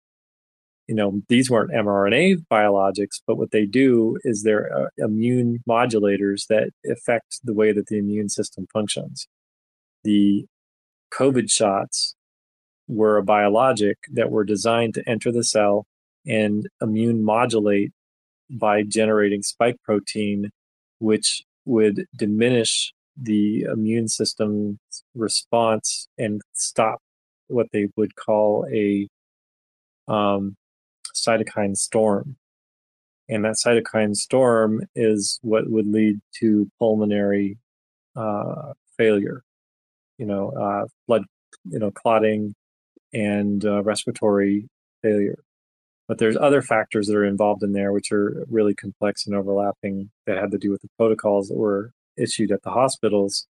You know, these weren't mRNA biologics, but what they do is they're uh, immune modulators that affect the way that the immune system functions. The COVID shots were a biologic that were designed to enter the cell and immune modulate by generating spike protein, which would diminish the immune system's response and stop what they would call a um, cytokine storm. And that cytokine storm is what would lead to pulmonary uh, failure, you know, uh, blood, you know, clotting and uh, respiratory failure. But there's other factors that are involved in there, which are really complex and overlapping that had to do with the protocols that were issued at the hospitals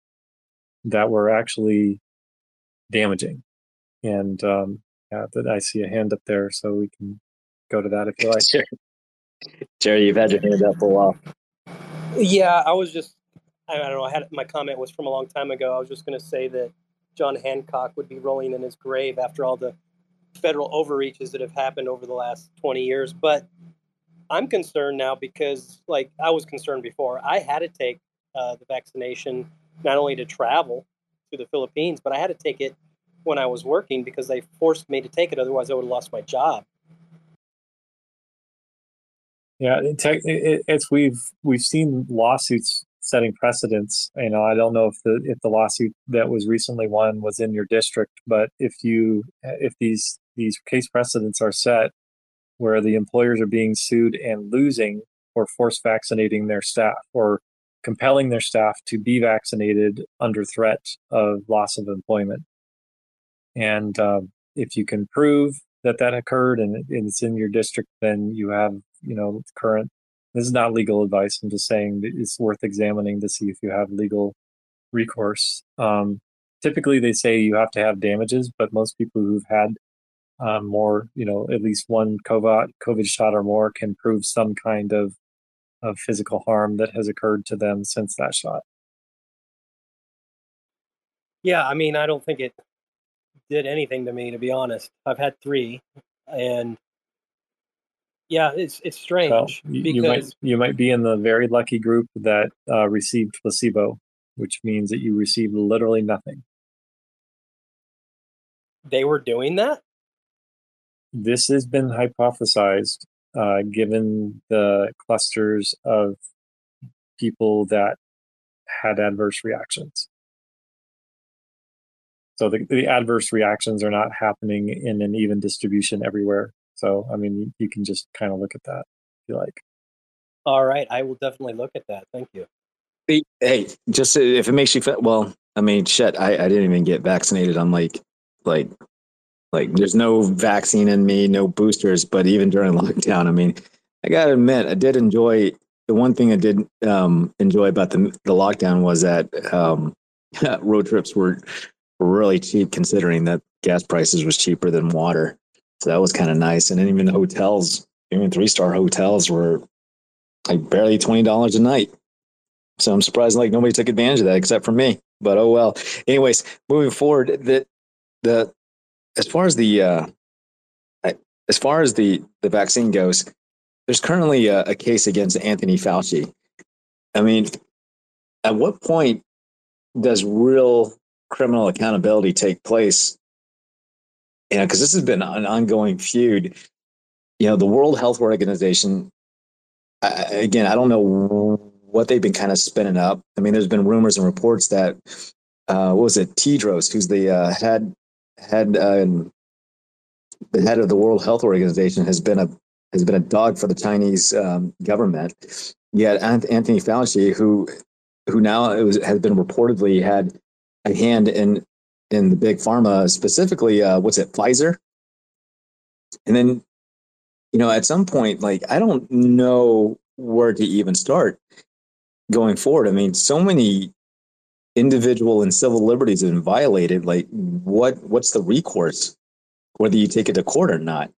that were actually damaging. And um, yeah, that I see a hand up there, so we can go to that if you like. Jerry, you've had your hand up for a while. Yeah, I was just, I don't know, I had my comment was from a long time ago. I was just going to say that John Hancock would be rolling in his grave after all the federal overreaches that have happened over the last 20 years. But I'm concerned now because, like, I was concerned before. I had to take uh, the vaccination not only to travel to the Philippines, but I had to take it when I was working because they forced me to take it. Otherwise, I would have lost my job. Yeah, it, it, it's we've we've seen lawsuits setting precedents. You know, I don't know if the if the lawsuit that was recently won was in your district, but if you if these these case precedents are set where the employers are being sued and losing or force vaccinating their staff or compelling their staff to be vaccinated under threat of loss of employment. And uh, if you can prove that that occurred and it's in your district, then you have, you know, current. This is not legal advice. I'm just saying it's worth examining to see if you have legal recourse. Um, typically, they say you have to have damages, but most people who've had um, more, you know, at least one COVID, COVID shot or more can prove some kind of, of physical harm that has occurred to them since that shot. Yeah, I mean, I don't think it did anything to me, to be honest. I've had three, and yeah, it's it's strange well, you, because you might you might be in the very lucky group that uh, received placebo, which means that you received literally nothing. They were doing that this has been hypothesized uh, given the clusters of people that had adverse reactions. So the, the adverse reactions are not happening in an even distribution everywhere. So, I mean, you, you can just kind of look at that if you like. All right. I will definitely look at that. Thank you. Hey, just if it makes you feel well, I mean, shit, I, I didn't even get vaccinated. I'm like, like like there's no vaccine in me, no boosters, but even during lockdown, I mean, I gotta admit, I did enjoy the one thing I did um, enjoy about the the lockdown was that um, road trips were, were really cheap considering that gas prices was cheaper than water. So that was kind of nice. And then even hotels, even three star hotels were like barely twenty dollars a night. So I'm surprised like nobody took advantage of that except for me. But oh well. Anyways, moving forward, the the as far as the uh, as far as the the vaccine goes, there's currently a, a case against Anthony Fauci. I mean, at what point does real criminal accountability take place? You know, because this has been an ongoing feud. You know, the World Health Organization. I, again, I don't know what they've been kind of spinning up. I mean, there's been rumors and reports that uh, what was it, Tedros, who's the uh, head head uh, the head of the World Health Organization has been a has been a dog for the Chinese um, government. Yet Anthony Fauci, who who now has been reportedly had a hand in in the big pharma, specifically uh, what's it, Pfizer, and then you know at some point, like I don't know where to even start going forward. I mean, so many individual and civil liberties have been violated, like what what's the recourse, whether you take it to court or not?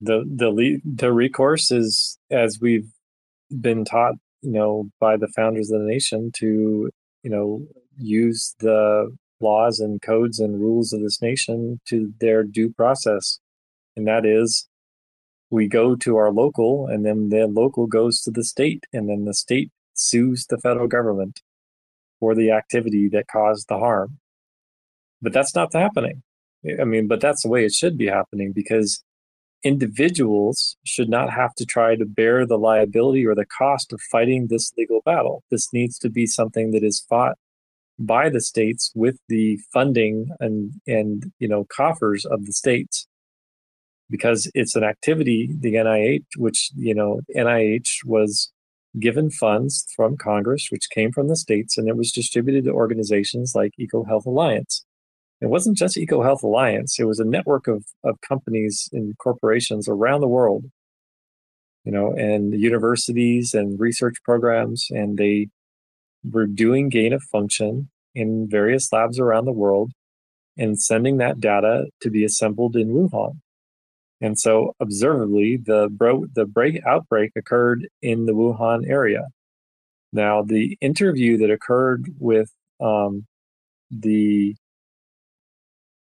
The the the recourse is as we've been taught, you know, by the founders of the nation to you know use the laws and codes and rules of this nation to their due process, and that is we go to our local and then the local goes to the state and then the state sues the federal government for the activity that caused the harm. But that's not happening. I mean, but that's the way it should be happening because individuals should not have to try to bear the liability or the cost of fighting this legal battle. This needs to be something that is fought by the states with the funding and and you know coffers of the states because it's an activity the NIH which you know NIH was given funds from Congress which came from the states and it was distributed to organizations like EcoHealth Alliance it wasn't just EcoHealth Alliance, it was a network of, of companies and corporations around the world, you know, and universities and research programs. And they were doing gain of function in various labs around the world and sending that data to be assembled in Wuhan. And so, observably, the bro- the break outbreak occurred in the Wuhan area. Now, the interview that occurred with um, the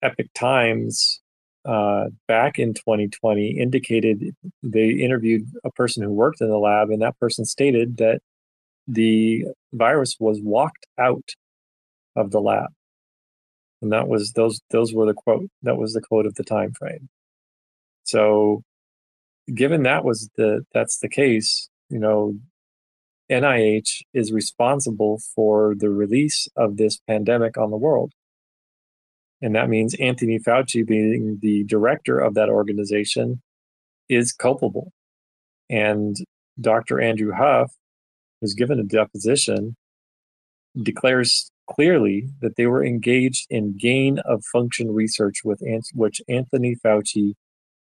Epoch Times uh, back in 2020 indicated they interviewed a person who worked in the lab, and that person stated that the virus was walked out of the lab, and that was those those were the quote. That was the quote of the time frame. So, given that was the that's the case, you know, NIH is responsible for the release of this pandemic on the world. And that means Anthony Fauci, being the director of that organization, is culpable. And Dr. Andrew Huff, who's given a deposition, declares clearly that they were engaged in gain of function research with which Anthony Fauci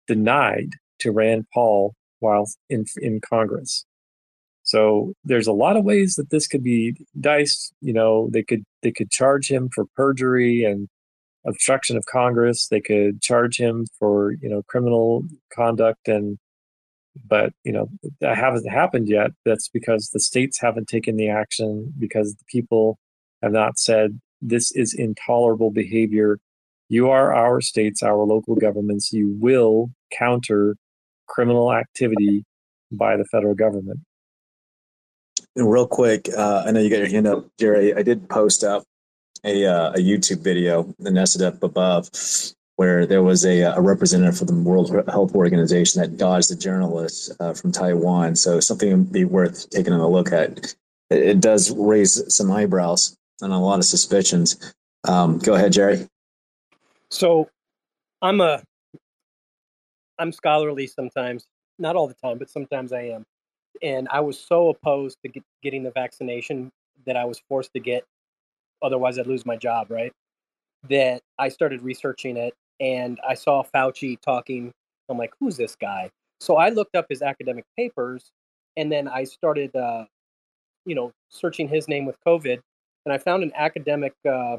denied to Rand Paul while in in Congress. So there's a lot of ways that this could be diced. You know, they could they could charge him for perjury and obstruction of Congress. They could charge him for you know criminal conduct and but you know that hasn't happened yet. That's because the states haven't taken the action because the people have not said this is intolerable behavior. You are our states, our local governments. You will counter criminal activity by the federal government. And real quick, uh, I know you got your hand up, Jerry. I did post up a, uh, a YouTube video, the nested up above, where there was a, a, representative for the World Health Organization that dodged a journalist uh, from Taiwan. So something be worth taking a look at. It, it, does raise some eyebrows and a lot of suspicions. Um, go ahead, Jerry. So I'm a I'm scholarly sometimes, not all the time, but sometimes I am. And I was so opposed to get, getting the vaccination that I was forced to get otherwise I'd lose my job, right? That I started researching it and I saw Fauci talking. I'm like, who's this guy? So I looked up his academic papers and then I started, uh, you know, searching his name with COVID and I found an academic uh,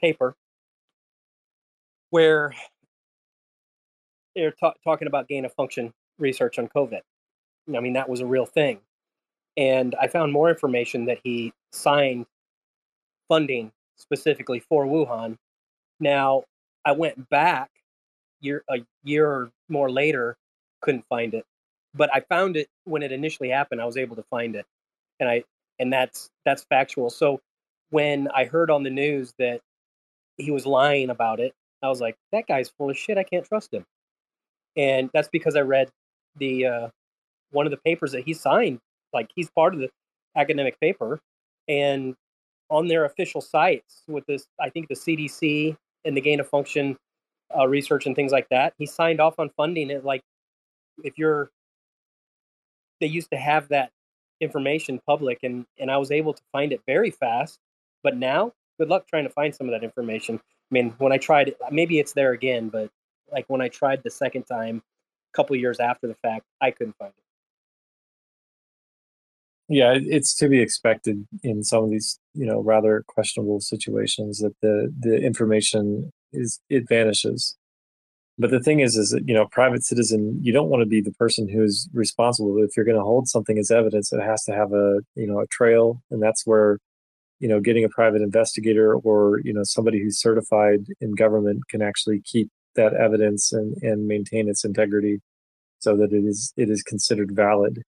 paper where they're ta- talking about gain of function research on COVID. I mean, that was a real thing. And I found more information that he signed funding specifically for Wuhan. Now, I went back year a year or more later, couldn't find it, but I found it when it initially happened. I was able to find it, and I and that's that's factual. So when I heard on the news that he was lying about it, I was like, that guy's full of shit. I can't trust him, and that's because I read the uh, one of the papers that he signed. Like he's part of the academic paper, and on their official sites with this, I think the CDC and the gain of function uh, research and things like that. He signed off on funding it. Like, if you're, they used to have that information public, and and I was able to find it very fast. But now, good luck trying to find some of that information. I mean, when I tried maybe it's there again, but like when I tried the second time, a couple years after the fact, I couldn't find it yeah, it's to be expected in some of these, you know, rather questionable situations that the the information is it vanishes. But the thing is, is that you know, private citizen, you don't want to be the person who's responsible. If you're going to hold something as evidence, it has to have a you know a trail, and that's where you know getting a private investigator or you know somebody who's certified in government can actually keep that evidence and and maintain its integrity, so that it is it is considered valid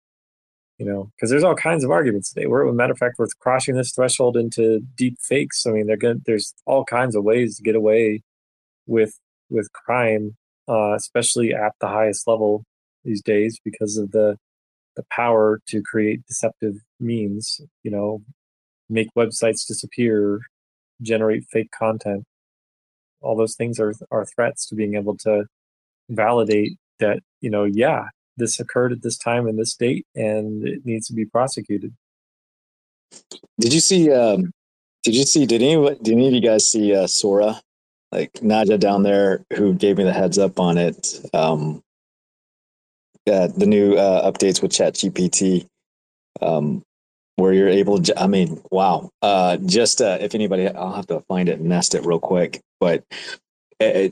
you know, because there's all kinds of arguments today. We're, a matter of fact, we're crossing this threshold into deep fakes. I mean, they're good. There's all kinds of ways to get away with with crime, uh, especially at the highest level these days, because of the the power to create deceptive means. You know, make websites disappear, generate fake content. All those things are are threats to being able to validate that you know, yeah, this occurred at this time and this date, and it needs to be prosecuted. Did you see? Um, did you see? Did any? Did any of you guys see uh, Sora? Like Naja down there, who gave me the heads up on it. Um, uh, the new uh, updates with Chat GPT, um, where you're able. To, I mean, wow! Uh, just uh, if anybody, I'll have to find it and nest it real quick. But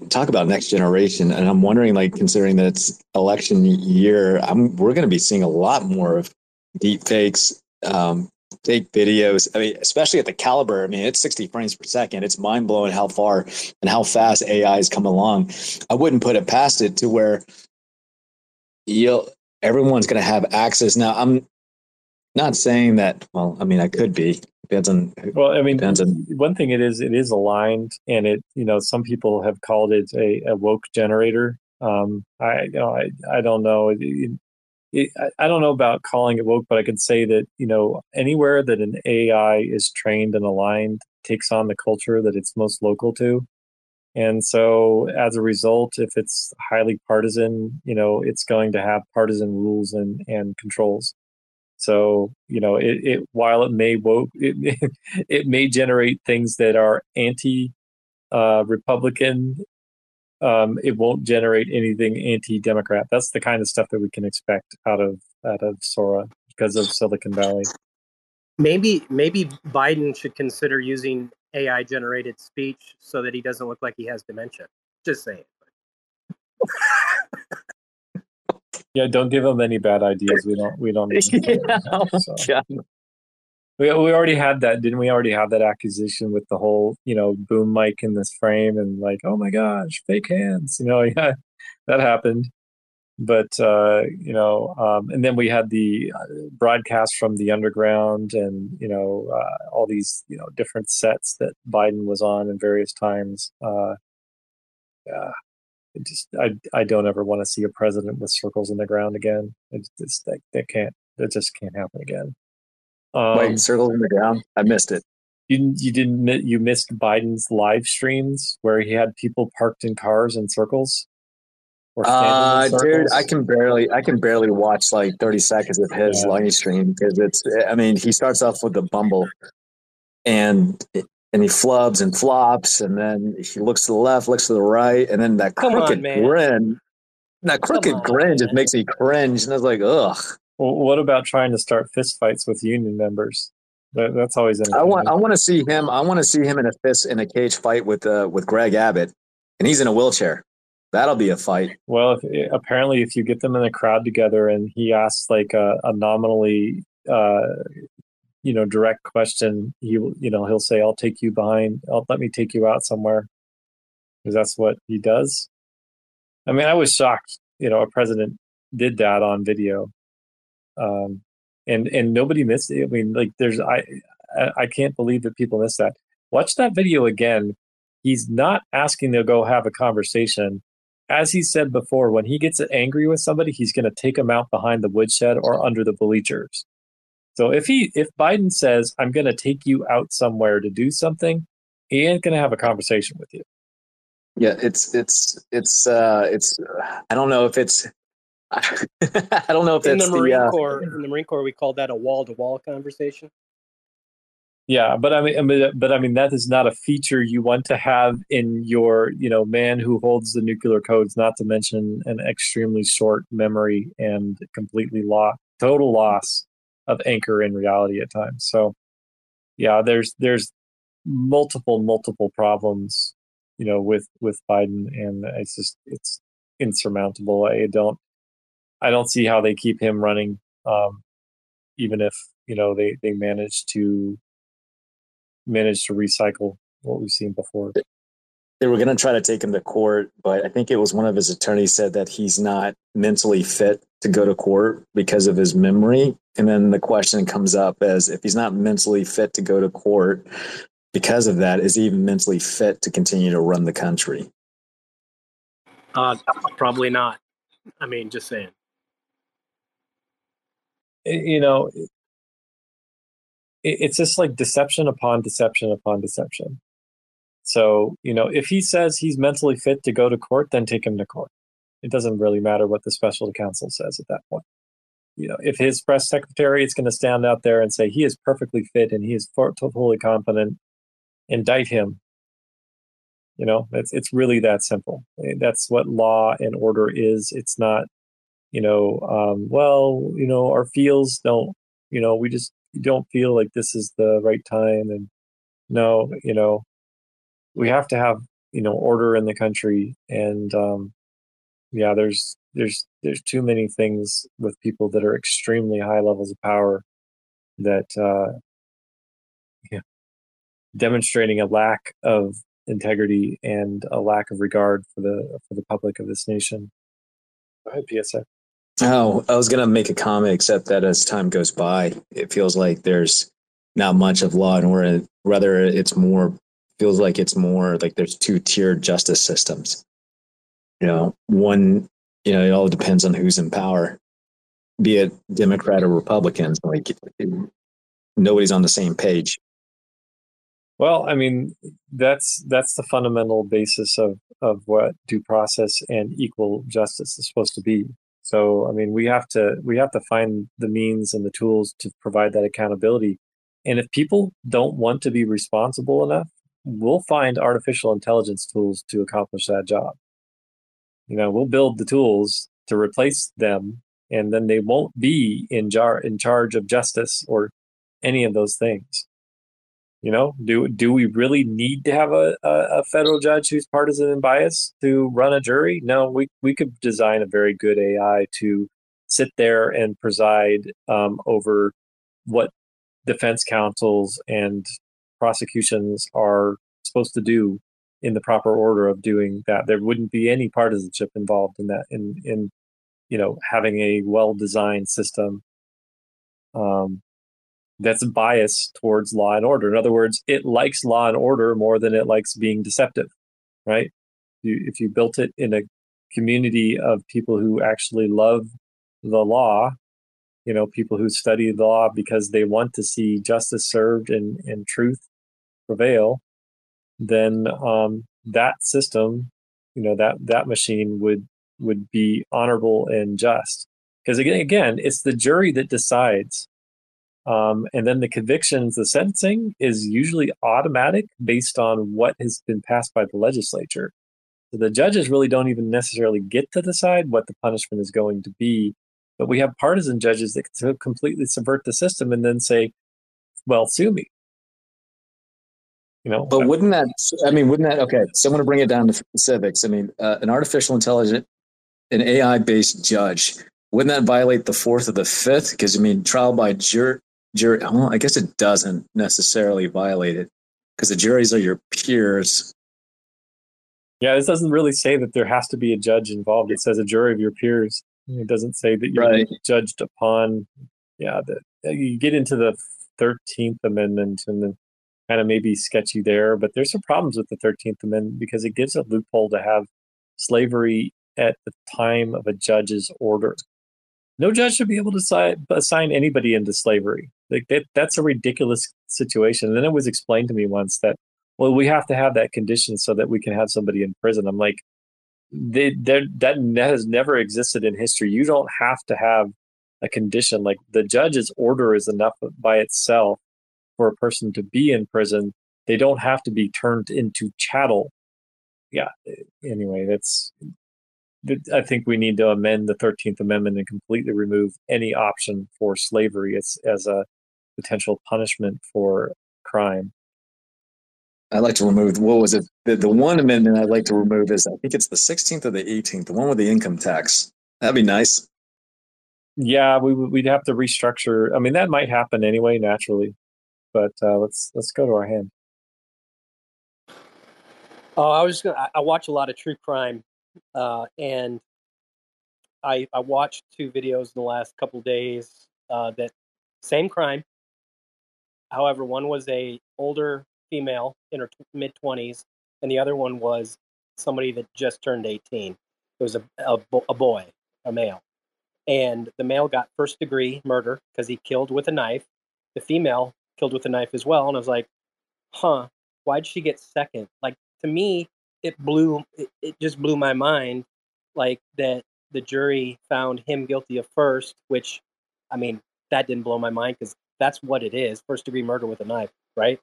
talk about next generation and i'm wondering like considering that it's election year i'm we're going to be seeing a lot more of deep fakes um, fake videos. I mean especially at the caliber i mean it's 60 frames per second. It's mind-blowing how far and how fast ai has come along. I wouldn't put it past it to where you'll everyone's going to have access. Now i'm not saying that well i mean i could be depends on well i mean on, one thing it is it is aligned and it you know some people have called it a, a woke generator. Um i you know i i don't know. It, it, I don't know about calling it woke, but I can say that you know anywhere that an AI is trained and aligned takes on the culture that it's most local to, and so as a result, if it's highly partisan, you know it's going to have partisan rules and and controls. So you know, it, it while it may woke, it, it may generate things that are anti uh, Republican. Um, it won't generate anything anti-democrat. That's the kind of stuff that we can expect out of out of Sora because of Silicon Valley. Maybe maybe Biden should consider using AI generated speech so that he doesn't look like he has dementia. Just saying. Yeah, don't give them any bad ideas. We don't. We don't. yeah, oh so. We we already had that, didn't we? Already have that accusation with the whole, you know, boom mic in this frame and like, oh my gosh, fake hands. You know, yeah, that happened. But uh, you know, um, and then we had the uh, broadcast from the underground, and you know, uh, all these you know different sets that Biden was on in various times. Uh, yeah, just I I don't ever want to see a president with circles in the ground again. It's just that that can't that just can't happen again. Um, Wait, circles in the ground? I missed it. You you didn't you missed Biden's live streams where he had people parked in cars in circles. Uh, dude, I can barely, I can barely watch like 30 seconds of his yeah. live stream because it's, I mean, he starts off with the bumble and and he flubs and flops, and then he looks to the left, looks to the right, and then that Come crooked on, grin. That crooked on, grin man. just makes me cringe, and I was like, ugh. Well, what about trying to start fistfights with union members? That, that's always. I want. I want to see him. I want to see him in a fist in a cage fight with uh, with Greg Abbott, and he's in a wheelchair. That'll be a fight. Well, if, apparently, if you get them in a crowd together and he asks like a, a nominally uh, you know direct question he you know he'll say i'll take you behind i'll let me take you out somewhere. Because that's what he does. I mean i was shocked you know a president did that on video. Um and and nobody missed it. I mean like there's i i can't believe that people missed that. Watch that video again. He's not asking to go have a conversation. As he said before when he gets angry with somebody he's going to take them out behind the woodshed or under the bleachers so if he if Biden says I'm going to take you out somewhere to do something, he ain't going to have a conversation with you. Yeah, it's it's it's uh it's I don't know if it's I don't know if in the Marine the, uh, Corps in the Marine Corps we call that a wall to wall conversation. Yeah, but I mean, but I mean that is not a feature you want to have in your, you know, man who holds the nuclear codes. Not to mention an extremely short memory and completely lost, total loss of anchor in reality at times. So yeah, there's there's multiple multiple problems, you know, with with Biden, and it's just it's insurmountable. I don't I don't see how they keep him running, um, even if you know they they manage to manage to recycle what we've seen before. They were going to try to take him to court, but I think it was one of his attorneys said that he's not mentally fit to go to court because of his memory. And then the question comes up as if he's not mentally fit to go to court because of that, is he even mentally fit to continue to run the country? Uh, probably not. I mean, just saying. You know, it's just like deception upon deception upon deception. So, you know, if he says he's mentally fit to go to court, then take him to court. It doesn't really matter what the special counsel says at that point. You know, if his press secretary is going to stand out there and say he is perfectly fit and he is totally competent, indict him. You know, it's it's really that simple. That's what law and order is. It's not, you know, um, well, you know, our feels don't, you know, we just don't feel like this is the right time, and no, you know, we have to have you know order in the country and um, yeah there's there's there's too many things with people that are extremely high levels of power that uh, yeah, demonstrating a lack of integrity and a lack of regard for the for the public of this nation. Go ahead, PSA. Oh, I was to make a comment, except that as time goes by, it feels like there's not much of law and order. Rather, it's more feels like it's more like there's two tiered justice systems. You know, one, you know, it all depends on who's in power, be it Democrat or Republicans. Like nobody's on the same page. Well, I mean, that's that's the fundamental basis of of what due process and equal justice is supposed to be. So, I mean, we have to we have to find the means and the tools to provide that accountability. And if people don't want to be responsible enough we'll find artificial intelligence tools to accomplish that job. You know, we'll build the tools to replace them, and then they won't be in jar in charge of justice or any of those things. You know, do do we really need to have a, a, a federal judge who's partisan and biased to run a jury? No, we we could design a very good AI to sit there and preside um, over what defense counsels and prosecutions are supposed to do in the proper order of doing that. There wouldn't be any partisanship involved in that. In in you know having a well designed system um, that's biased towards law and order. In other words, it likes law and order more than it likes being deceptive, right? You, if you built it in a community of people who actually love the law, you know, people who study the law because they want to see justice served and, and truth prevail, then um, that system, you know, that that machine would would be honorable and just. Because again, again, it's the jury that decides, um, and then the convictions, the sentencing is usually automatic based on what has been passed by the legislature. So the judges really don't even necessarily get to decide what the punishment is going to be. But we have partisan judges that completely subvert the system and then say, well, sue me. You know, but wouldn't that? I mean, wouldn't that? Okay, so I'm going to bring it down to specifics. I mean, uh, an artificial intelligence, an AI-based judge, wouldn't that violate the fourth or the fifth? Because I mean, trial by jury, jury. Well, I guess it doesn't necessarily violate it because the juries are your peers. Yeah, this doesn't really say that there has to be a judge involved. It says a jury of your peers. It doesn't say that you're right. judged upon. Yeah, that you get into the Thirteenth Amendment and the kind of maybe sketchy there, but there's some problems with the 13th Amendment because it gives a loophole to have slavery at the time of a judge's order. No judge should be able to assign anybody into slavery. Like that, that's a ridiculous situation. And then it was explained to me once that, well, we have to have that condition so that we can have somebody in prison. I'm like, they, that has never existed in history. You don't have to have a condition like the judge's order is enough by itself for a person to be in prison. They don't have to be turned into chattel. Yeah. Anyway, that's. I think we need to amend the Thirteenth Amendment and completely remove any option for slavery as as a potential punishment for crime. I'd like to remove what was it? The, the one amendment I'd like to remove is I think it's the 16th or the 18th, the one with the income tax. That'd be nice. Yeah, we we'd have to restructure. I mean, that might happen anyway, naturally but uh, let's let's go to our hand. Oh, I was gonna. I watch a lot of true crime, uh, and I I watched two videos in the last couple days uh, that same crime. However, one was a older female in her mid twenties, and the other one was somebody that just turned eighteen. It was a a, a boy, a male, and the male got first degree murder because he killed with a knife. The female killed with a knife as well, and I was like, huh, why'd she get second? Like to me, it blew it, it just blew my mind, like that the jury found him guilty of first, which I mean, that didn't blow my mind because that's what it is first degree murder with a knife, right?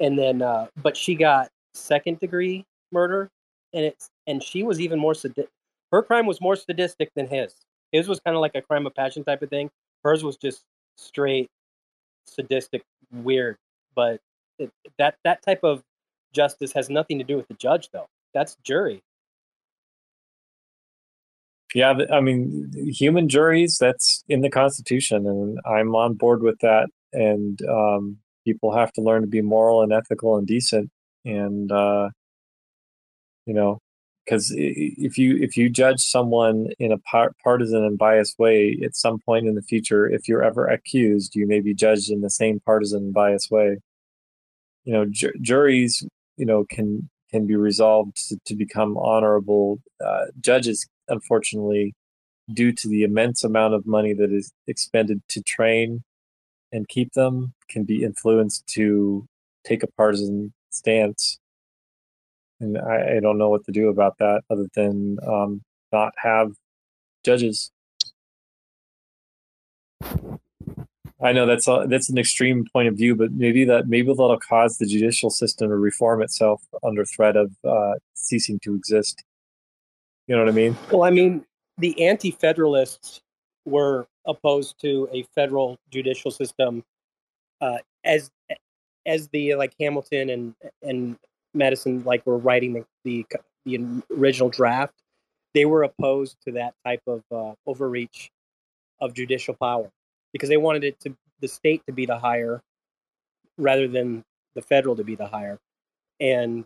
And then, uh, but she got second degree murder, and it's and she was even more sadistic. Her crime was more sadistic than his. His was kind of like a crime of passion type of thing. Hers was just straight sadistic, weird. But it, that that type of justice has nothing to do with the judge, though. That's jury. Yeah, I mean, human juries, that's in the Constitution, and I'm on board with that. And um, people have to learn to be moral and ethical and decent. And, uh, you know, because if you if you judge someone in a par- partisan and biased way at some point in the future if you're ever accused you may be judged in the same partisan and biased way. You know ju- juries you know can can be resolved to, to become honorable uh, judges unfortunately due to the immense amount of money that is expended to train and keep them can be influenced to take a partisan stance and I, I don't know what to do about that other than um, not have judges I know that's a, that's an extreme point of view, but maybe that maybe that'll cause the judicial system to reform itself under threat of uh, ceasing to exist. You know what I mean? Well, I mean, the anti-federalists were opposed to a federal judicial system uh, as as the like Hamilton and and Madison like were writing the, the the original draft. They were opposed to that type of uh, overreach of judicial power because they wanted it to the state to be the higher rather than the federal to be the higher. And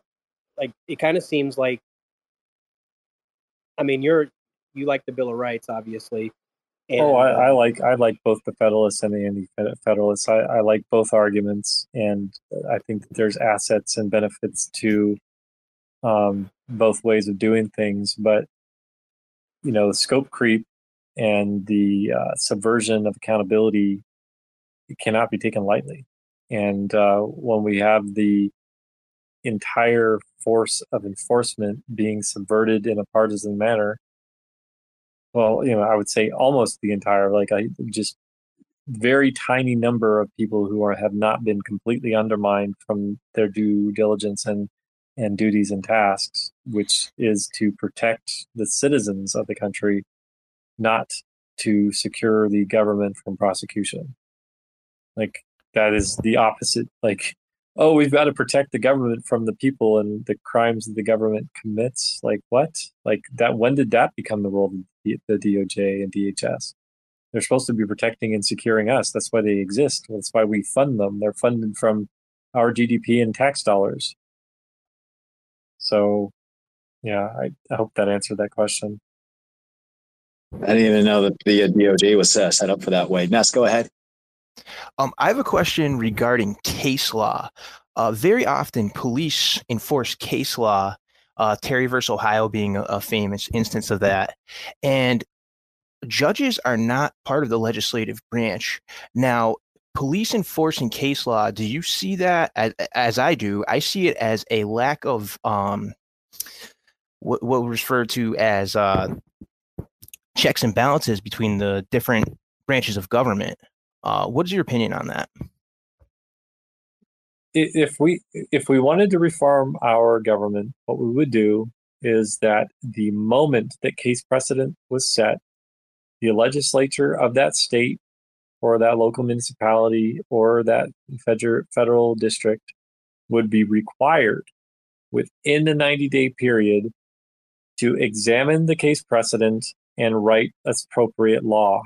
like it kind of seems like I mean you're you like the Bill of Rights obviously. And, oh, I, I, uh, like I like both the Federalists and the Anti-Federalists. I, I like both arguments, and I think that there's assets and benefits to um, both ways of doing things. But you know, the scope creep and the uh, subversion of accountability cannot be taken lightly. And uh, when we have the entire force of enforcement being subverted in a partisan manner, well, you know, I would say almost the entire, like I just very tiny number of people who are have not been completely undermined from their due diligence and and duties and tasks, which is to protect the citizens of the country not to secure the government from prosecution. Like that is the opposite. Like, oh, we've got to protect the government from the people and the crimes that the government commits. Like what? Like that? When did that become the role of the, DOJ and DHS? They're supposed to be protecting and securing us. That's why they exist. That's why we fund them. They're funded from our GDP and tax dollars. So, yeah, I, I hope that answered that question. I didn't even know that the DOJ was uh, set up for that way. Nes, go ahead. Um, I have a question regarding case law. Uh, very often, police enforce case law. Uh, Terry versus Ohio being a, a famous instance of that, and judges are not part of the legislative branch. Now, police enforcing case law, do you see that as, as I do? I see it as a lack of um, what, what we refer to as uh, checks and balances between the different branches of government. Uh, what is your opinion on that? If we if we wanted to reform our government, what we would do is that the moment that case precedent was set, the legislature of that state or that local municipality or that federal district would be required within the 90 day period to examine the case precedent and write appropriate law,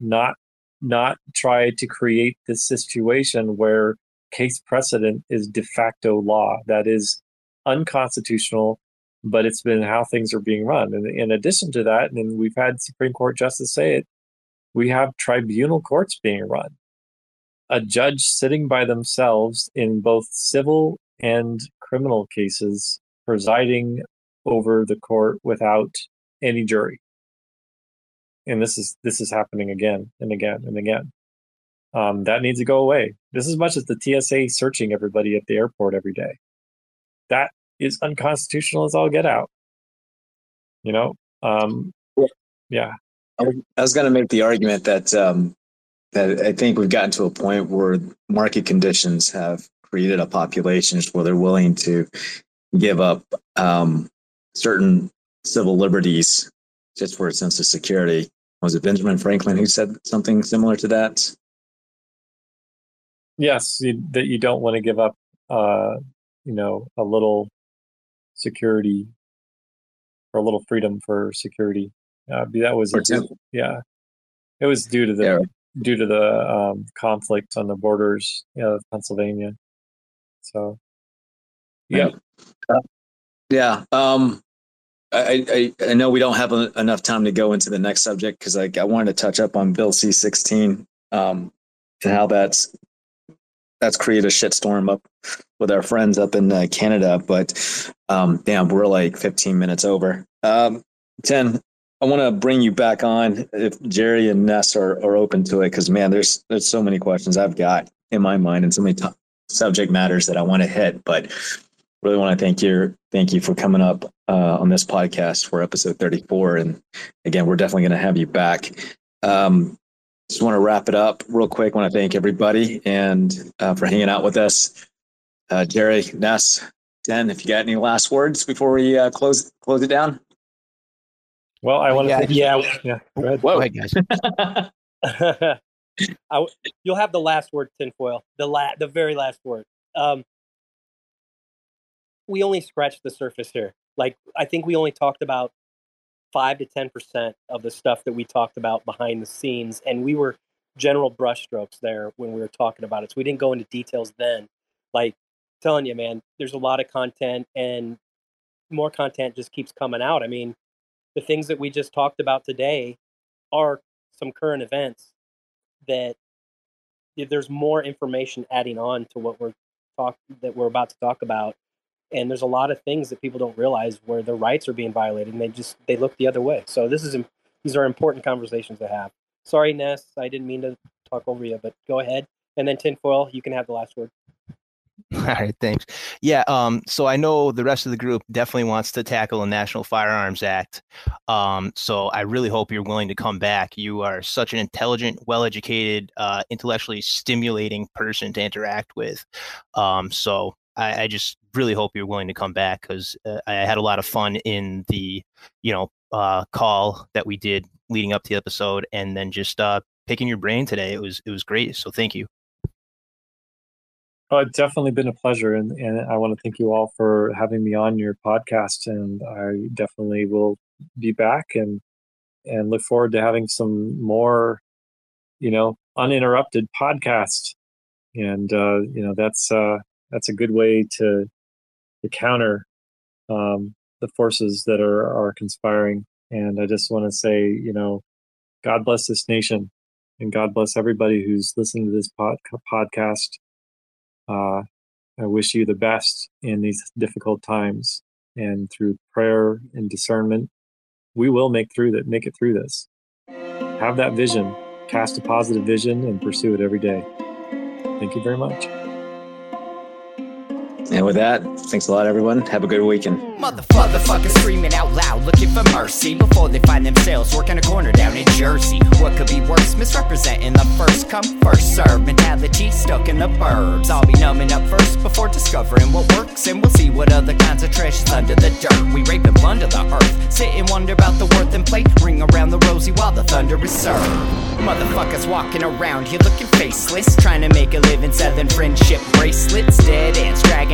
not not try to create this situation where case precedent is de facto law. That is unconstitutional, but it's been how things are being run. And in addition to that, and we've had Supreme Court justice say it, we have tribunal courts being run. A judge sitting by themselves in both civil and criminal cases, presiding over the court without any jury. And this is this is happening again and again and again. Um, that needs to go away. This as much as the TSA searching everybody at the airport every day. That is unconstitutional as all get out. You know, um, yeah. I was going to make the argument that um, that I think we've gotten to a point where market conditions have created a population where they're willing to give up um, certain civil liberties just for a sense of security. Was it Benjamin Franklin who said something similar to that? Yes, you, that you don't want to give up, uh, you know, a little security or a little freedom for security. Uh, that was yeah, it was due to the yeah. due to the um, conflict on the borders you know, of Pennsylvania. So, yeah, uh, yeah. Um, I, I, I know we don't have a, enough time to go into the next subject because I, I wanted to touch up on Bill C sixteen um, and how that's that's created a shitstorm up with our friends up in uh, Canada. But um, damn, we're like 15 minutes over. Um, 10. I want to bring you back on if Jerry and Nes are, are open to it because man, there's there's so many questions I've got in my mind and so many t- subject matters that I want to hit. But really want to thank you thank you for coming up uh, on this podcast for episode 34. And again, we're definitely going to have you back. Um, just want to wrap it up real quick. want to thank everybody and uh, for hanging out with us. Uh, Jerry, Nes, Den, if you got any last words before we uh, close close it down. Well, I want to. Yeah, thank, yeah, yeah. Go ahead, Whoa. Go ahead guys. I, you'll have the last word, tinfoil. The la- the very last word. Um, we only scratched the surface here. Like I think we only talked about five to ten percent of the stuff that we talked about behind the scenes, and we were general brushstrokes there when we were talking about it. So we didn't go into details then. Like telling you, man, there's a lot of content, and more content just keeps coming out. I mean, the things that we just talked about today are some current events that there's more information adding on to what we're talk that we're about to talk about and there's a lot of things that people don't realize where their rights are being violated and they just they look the other way. So this is these are important conversations to have. Sorry Nes i didn't mean to talk over you but go ahead. And then tinfoil you can have the last word. All right thanks. Yeah um so i know the rest of the group definitely wants to tackle a national firearms act um so i really hope you're willing to come back. You are such an intelligent well-educated uh intellectually stimulating person to interact with um so I, I just really hope you're willing to come back because uh, I had a lot of fun in the, you know, uh, call that we did leading up to the episode, and then just uh, picking your brain today. It was it was great. So thank you. Oh, it's definitely been a pleasure, and, and I want to thank you all for having me on your podcast. And I definitely will be back and and look forward to having some more, you know, uninterrupted podcast. And uh, you know, that's uh, that's a good way to to counter um, the forces that are are conspiring. And I just want to say, you know, God bless this nation, and God bless everybody who's listening to this pod- podcast. Uh, I wish you the best in these difficult times, and through prayer and discernment, we will make through that. Make it through this. Have that vision, cast a positive vision, and pursue it every day. Thank you very much. And with that, thanks a lot, everyone. Have a good weekend. Screaming out loud, looking for mercy before they find themselves working a corner down in Jersey. What could be worse? Misrepresenting the first come, first serve mentality stuck in the. I'll be numbing up first before discovering what works, and we'll see what other kinds of treasures under the dirt. We rape the earth, sit and wonder about the worth and play, ring around the rosy while the thunder is served. Motherfuckers walking around here looking faceless, trying to make a living selling friendship bracelets, dead ends dragging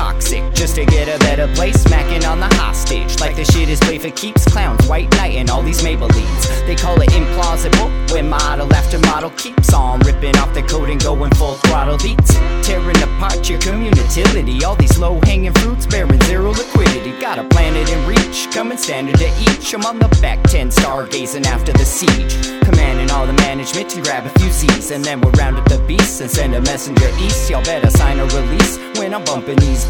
toxic just to get a better place. Smacking on the hostage like the shit is play for keeps. Clowns, white knight, and all these Maybellines. They call it implausible when model after model keeps on ripping off the coat and going full throttle beats. Tearing apart your community. All these low hanging fruits bearing zero liquidity. Got a planet in reach, coming standard to each. I'm on the back 10 stargazing after the siege. Commanding all the management to grab a few Z's. And then we'll round up the beasts and send a messenger east. Y'all better sign a release when I'm bumping these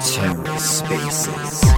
TerraSpaces.